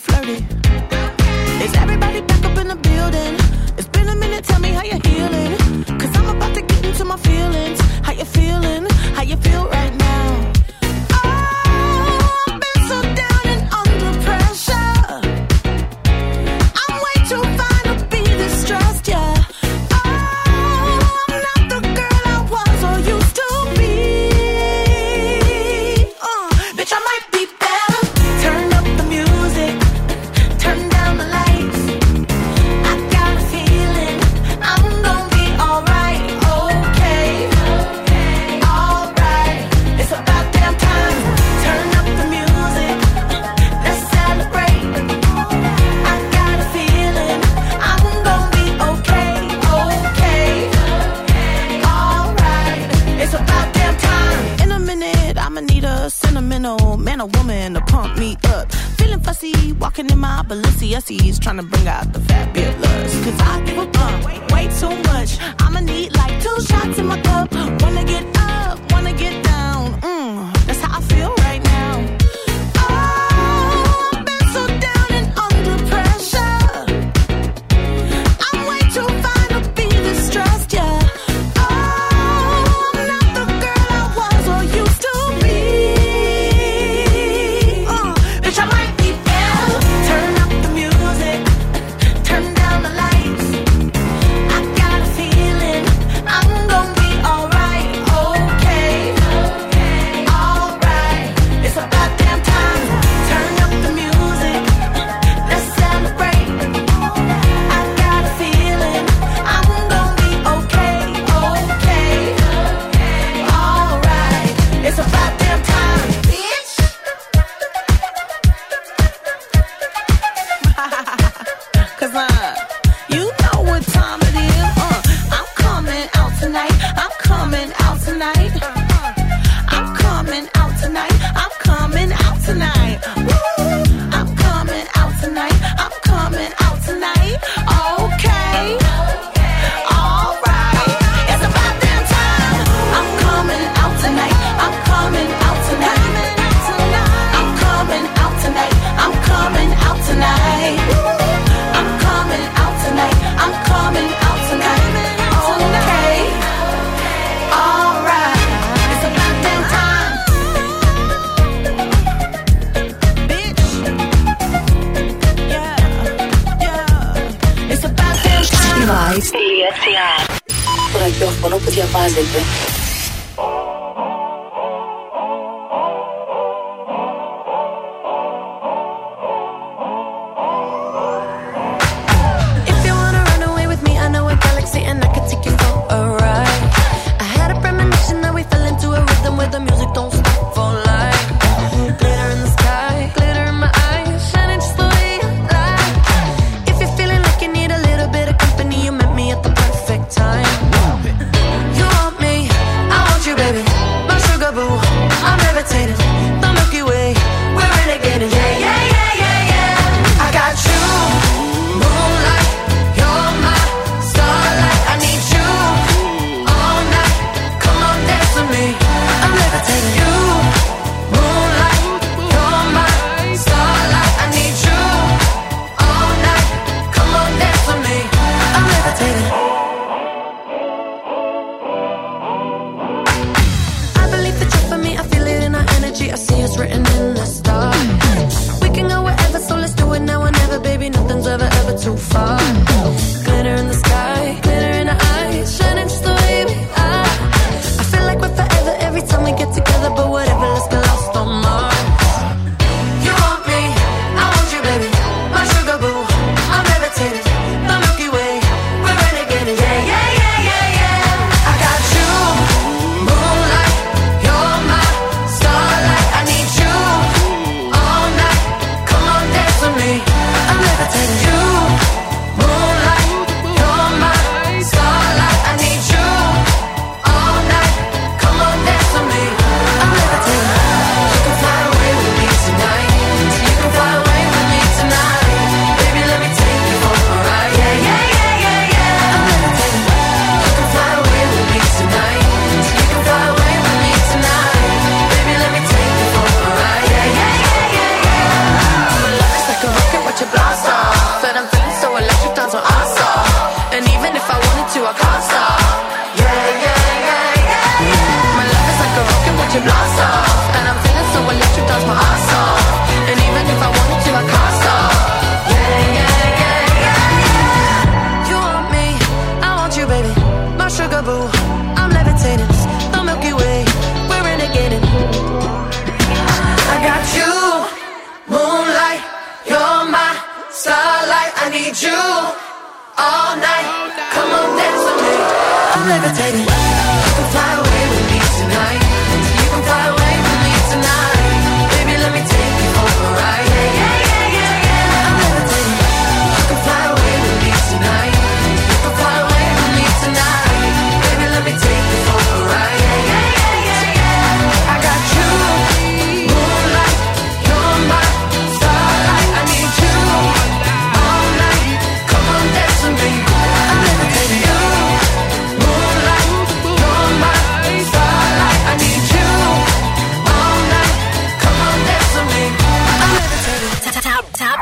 trying to bring out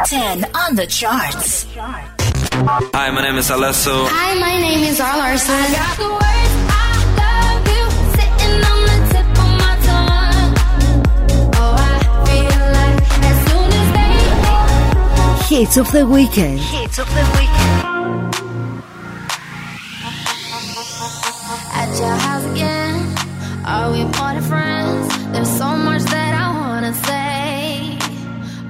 10 on the charts. Hi, my name is Alesso. Hi, my name is R. Larson. I of oh, Hits of the Weekend. Hits of the Weekend. At your house again, are we more than friends?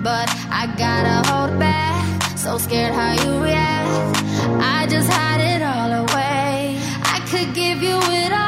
but I gotta hold back. So scared how you react. I just hide it all away. I could give you it all.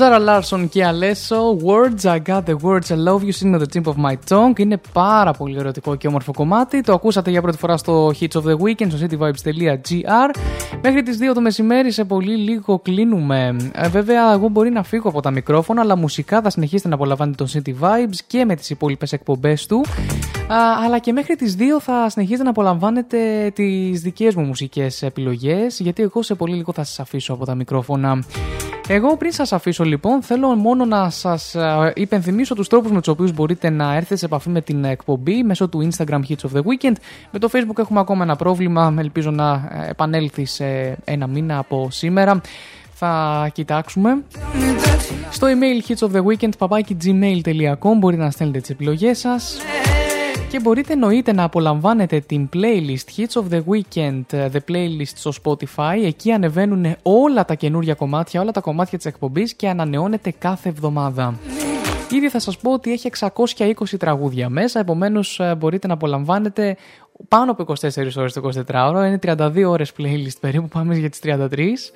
Ζάρα Λάρσον και Αλέσο. Words, I got the words, I love you, sing at the tip of my tongue. Είναι πάρα πολύ ερωτικό και όμορφο κομμάτι. Το ακούσατε για πρώτη φορά στο Hits of the Weekend στο cityvibes.gr. Μέχρι τις 2 το μεσημέρι, σε πολύ λίγο κλείνουμε. Ε, βέβαια, εγώ μπορεί να φύγω από τα μικρόφωνα, αλλά μουσικά θα συνεχίσετε να απολαμβάνετε το City Vibes και με τις υπόλοιπες εκπομπές του. Α, αλλά και μέχρι τις 2 θα συνεχίσετε να απολαμβάνετε τις δικές μου μουσικές επιλογές γιατί εγώ σε πολύ λίγο θα σας αφήσω από τα μικρόφωνα. Εγώ πριν σας αφήσω λοιπόν θέλω μόνο να σας α, υπενθυμίσω τους τρόπους με τους οποίους μπορείτε να έρθετε σε επαφή με την εκπομπή μέσω του Instagram Hits of the Weekend. Με το Facebook έχουμε ακόμα ένα πρόβλημα, ελπίζω να ε, επανέλθει σε ένα μήνα από σήμερα. Θα κοιτάξουμε. Στο email hits of the weekend gmail.com μπορείτε να στέλνετε τις επιλογές σας. Και μπορείτε εννοείται να απολαμβάνετε την playlist Hits of the Weekend, ε, the playlist στο Spotify. Εκεί ανεβαίνουν όλα τα καινούργια κομμάτια, όλα τα κομμάτια της εκπομπής και ανανεώνεται κάθε εβδομάδα. Ήδη θα σας πω ότι έχει 620 τραγούδια μέσα, επομένως ε, μπορείτε να απολαμβάνετε πάνω από 24 ώρες το 24ωρο, είναι 32 ώρες playlist περίπου, πάμε για τις 33.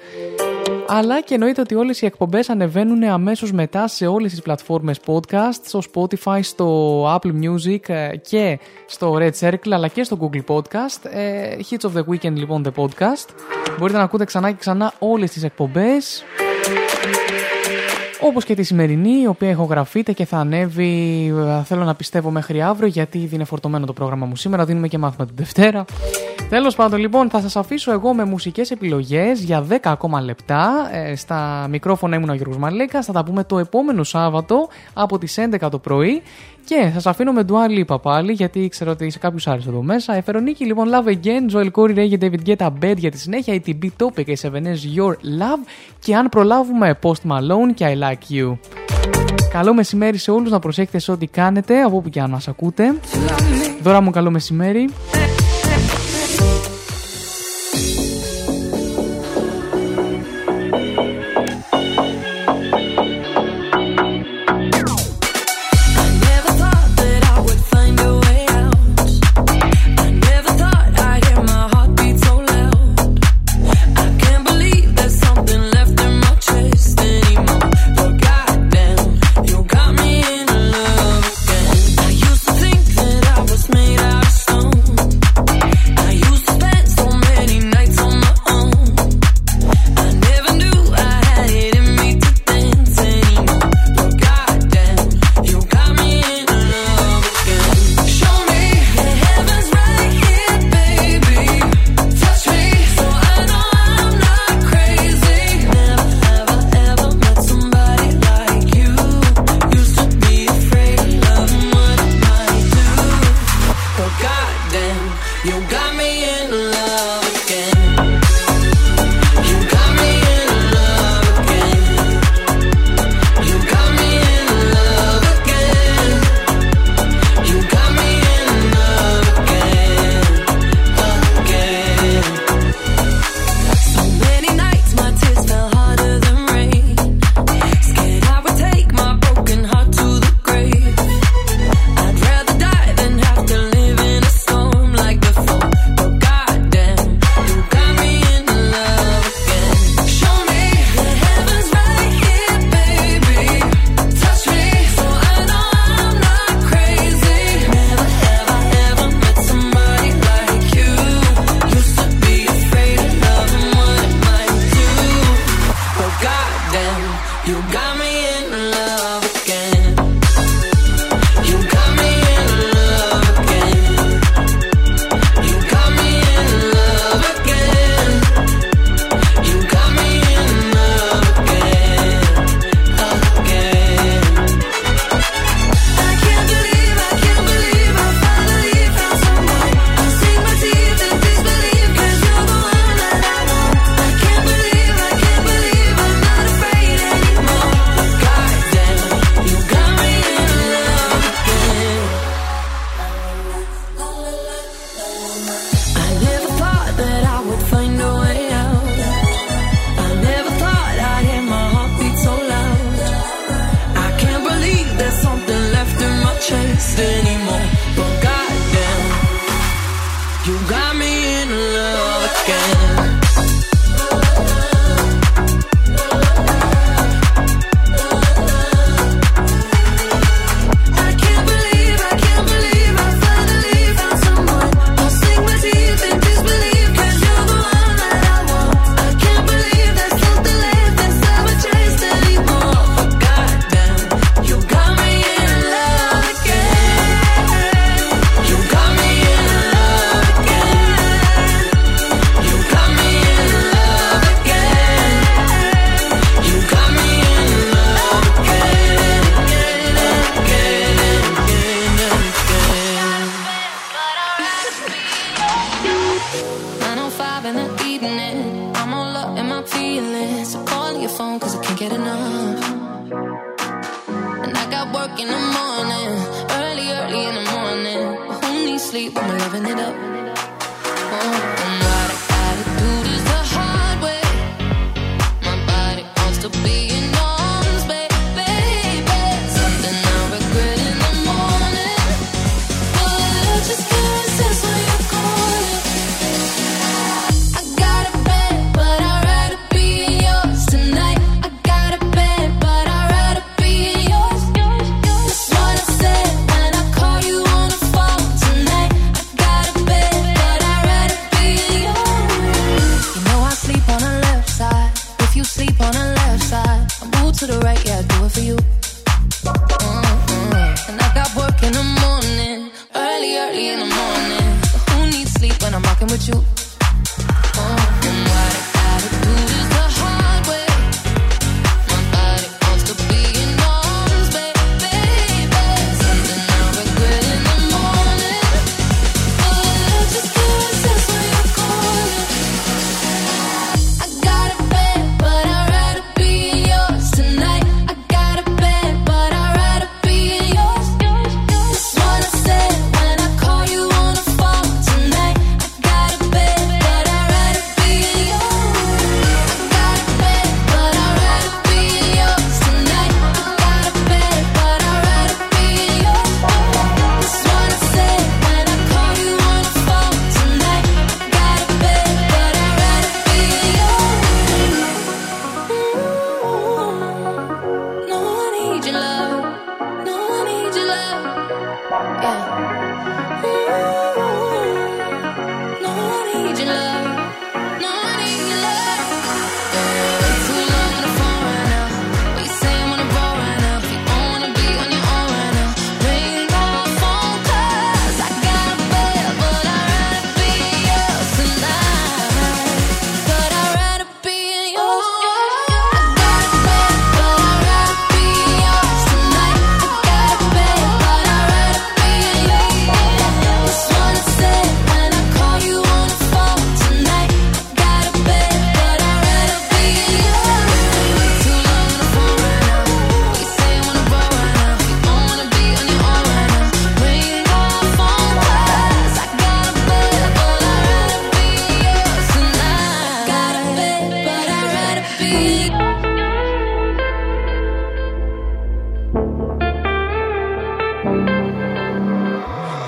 Αλλά και εννοείται ότι όλες οι εκπομπές ανεβαίνουν αμέσως μετά σε όλες τις πλατφόρμες podcast, στο Spotify, στο Apple Music ε, και στο Red Circle αλλά και στο Google Podcast. Ε, Hits of the Weekend λοιπόν the podcast. Μπορείτε να ακούτε ξανά και ξανά όλες τις εκπομπές. Όπως και τη σημερινή, η οποία ηχογραφείται και θα ανέβει, ε, θέλω να πιστεύω, μέχρι αύριο, γιατί ήδη είναι φορτωμένο το πρόγραμμα μου σήμερα. Δίνουμε και μάθημα την Δευτέρα. Τέλος πάντων, λοιπόν, θα σας αφήσω εγώ με μουσικές επιλογές για 10 ακόμα λεπτά. Ε, στα μικρόφωνα ήμουν ο Γιώργος Μαλέκα. Θα τα πούμε το επόμενο Σάββατο από τις 11 το πρωί. Και σας αφήνω με Dua Lipa πάλι, γιατί ξέρω ότι σε κάποιους άρεσε εδώ μέσα. Εφερονίκη λοιπόν Love Again, Joel Corey, Ray και David Guetta Bed για τη συνέχεια, ATB Topic και 7 Your Love. Και αν προλάβουμε Post Malone και I Like You. Καλό μεσημέρι σε όλους, να προσέχετε σε ό,τι κάνετε, από όπου και αν μας ακούτε. Δώρα μου καλό μεσημέρι.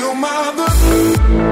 feel my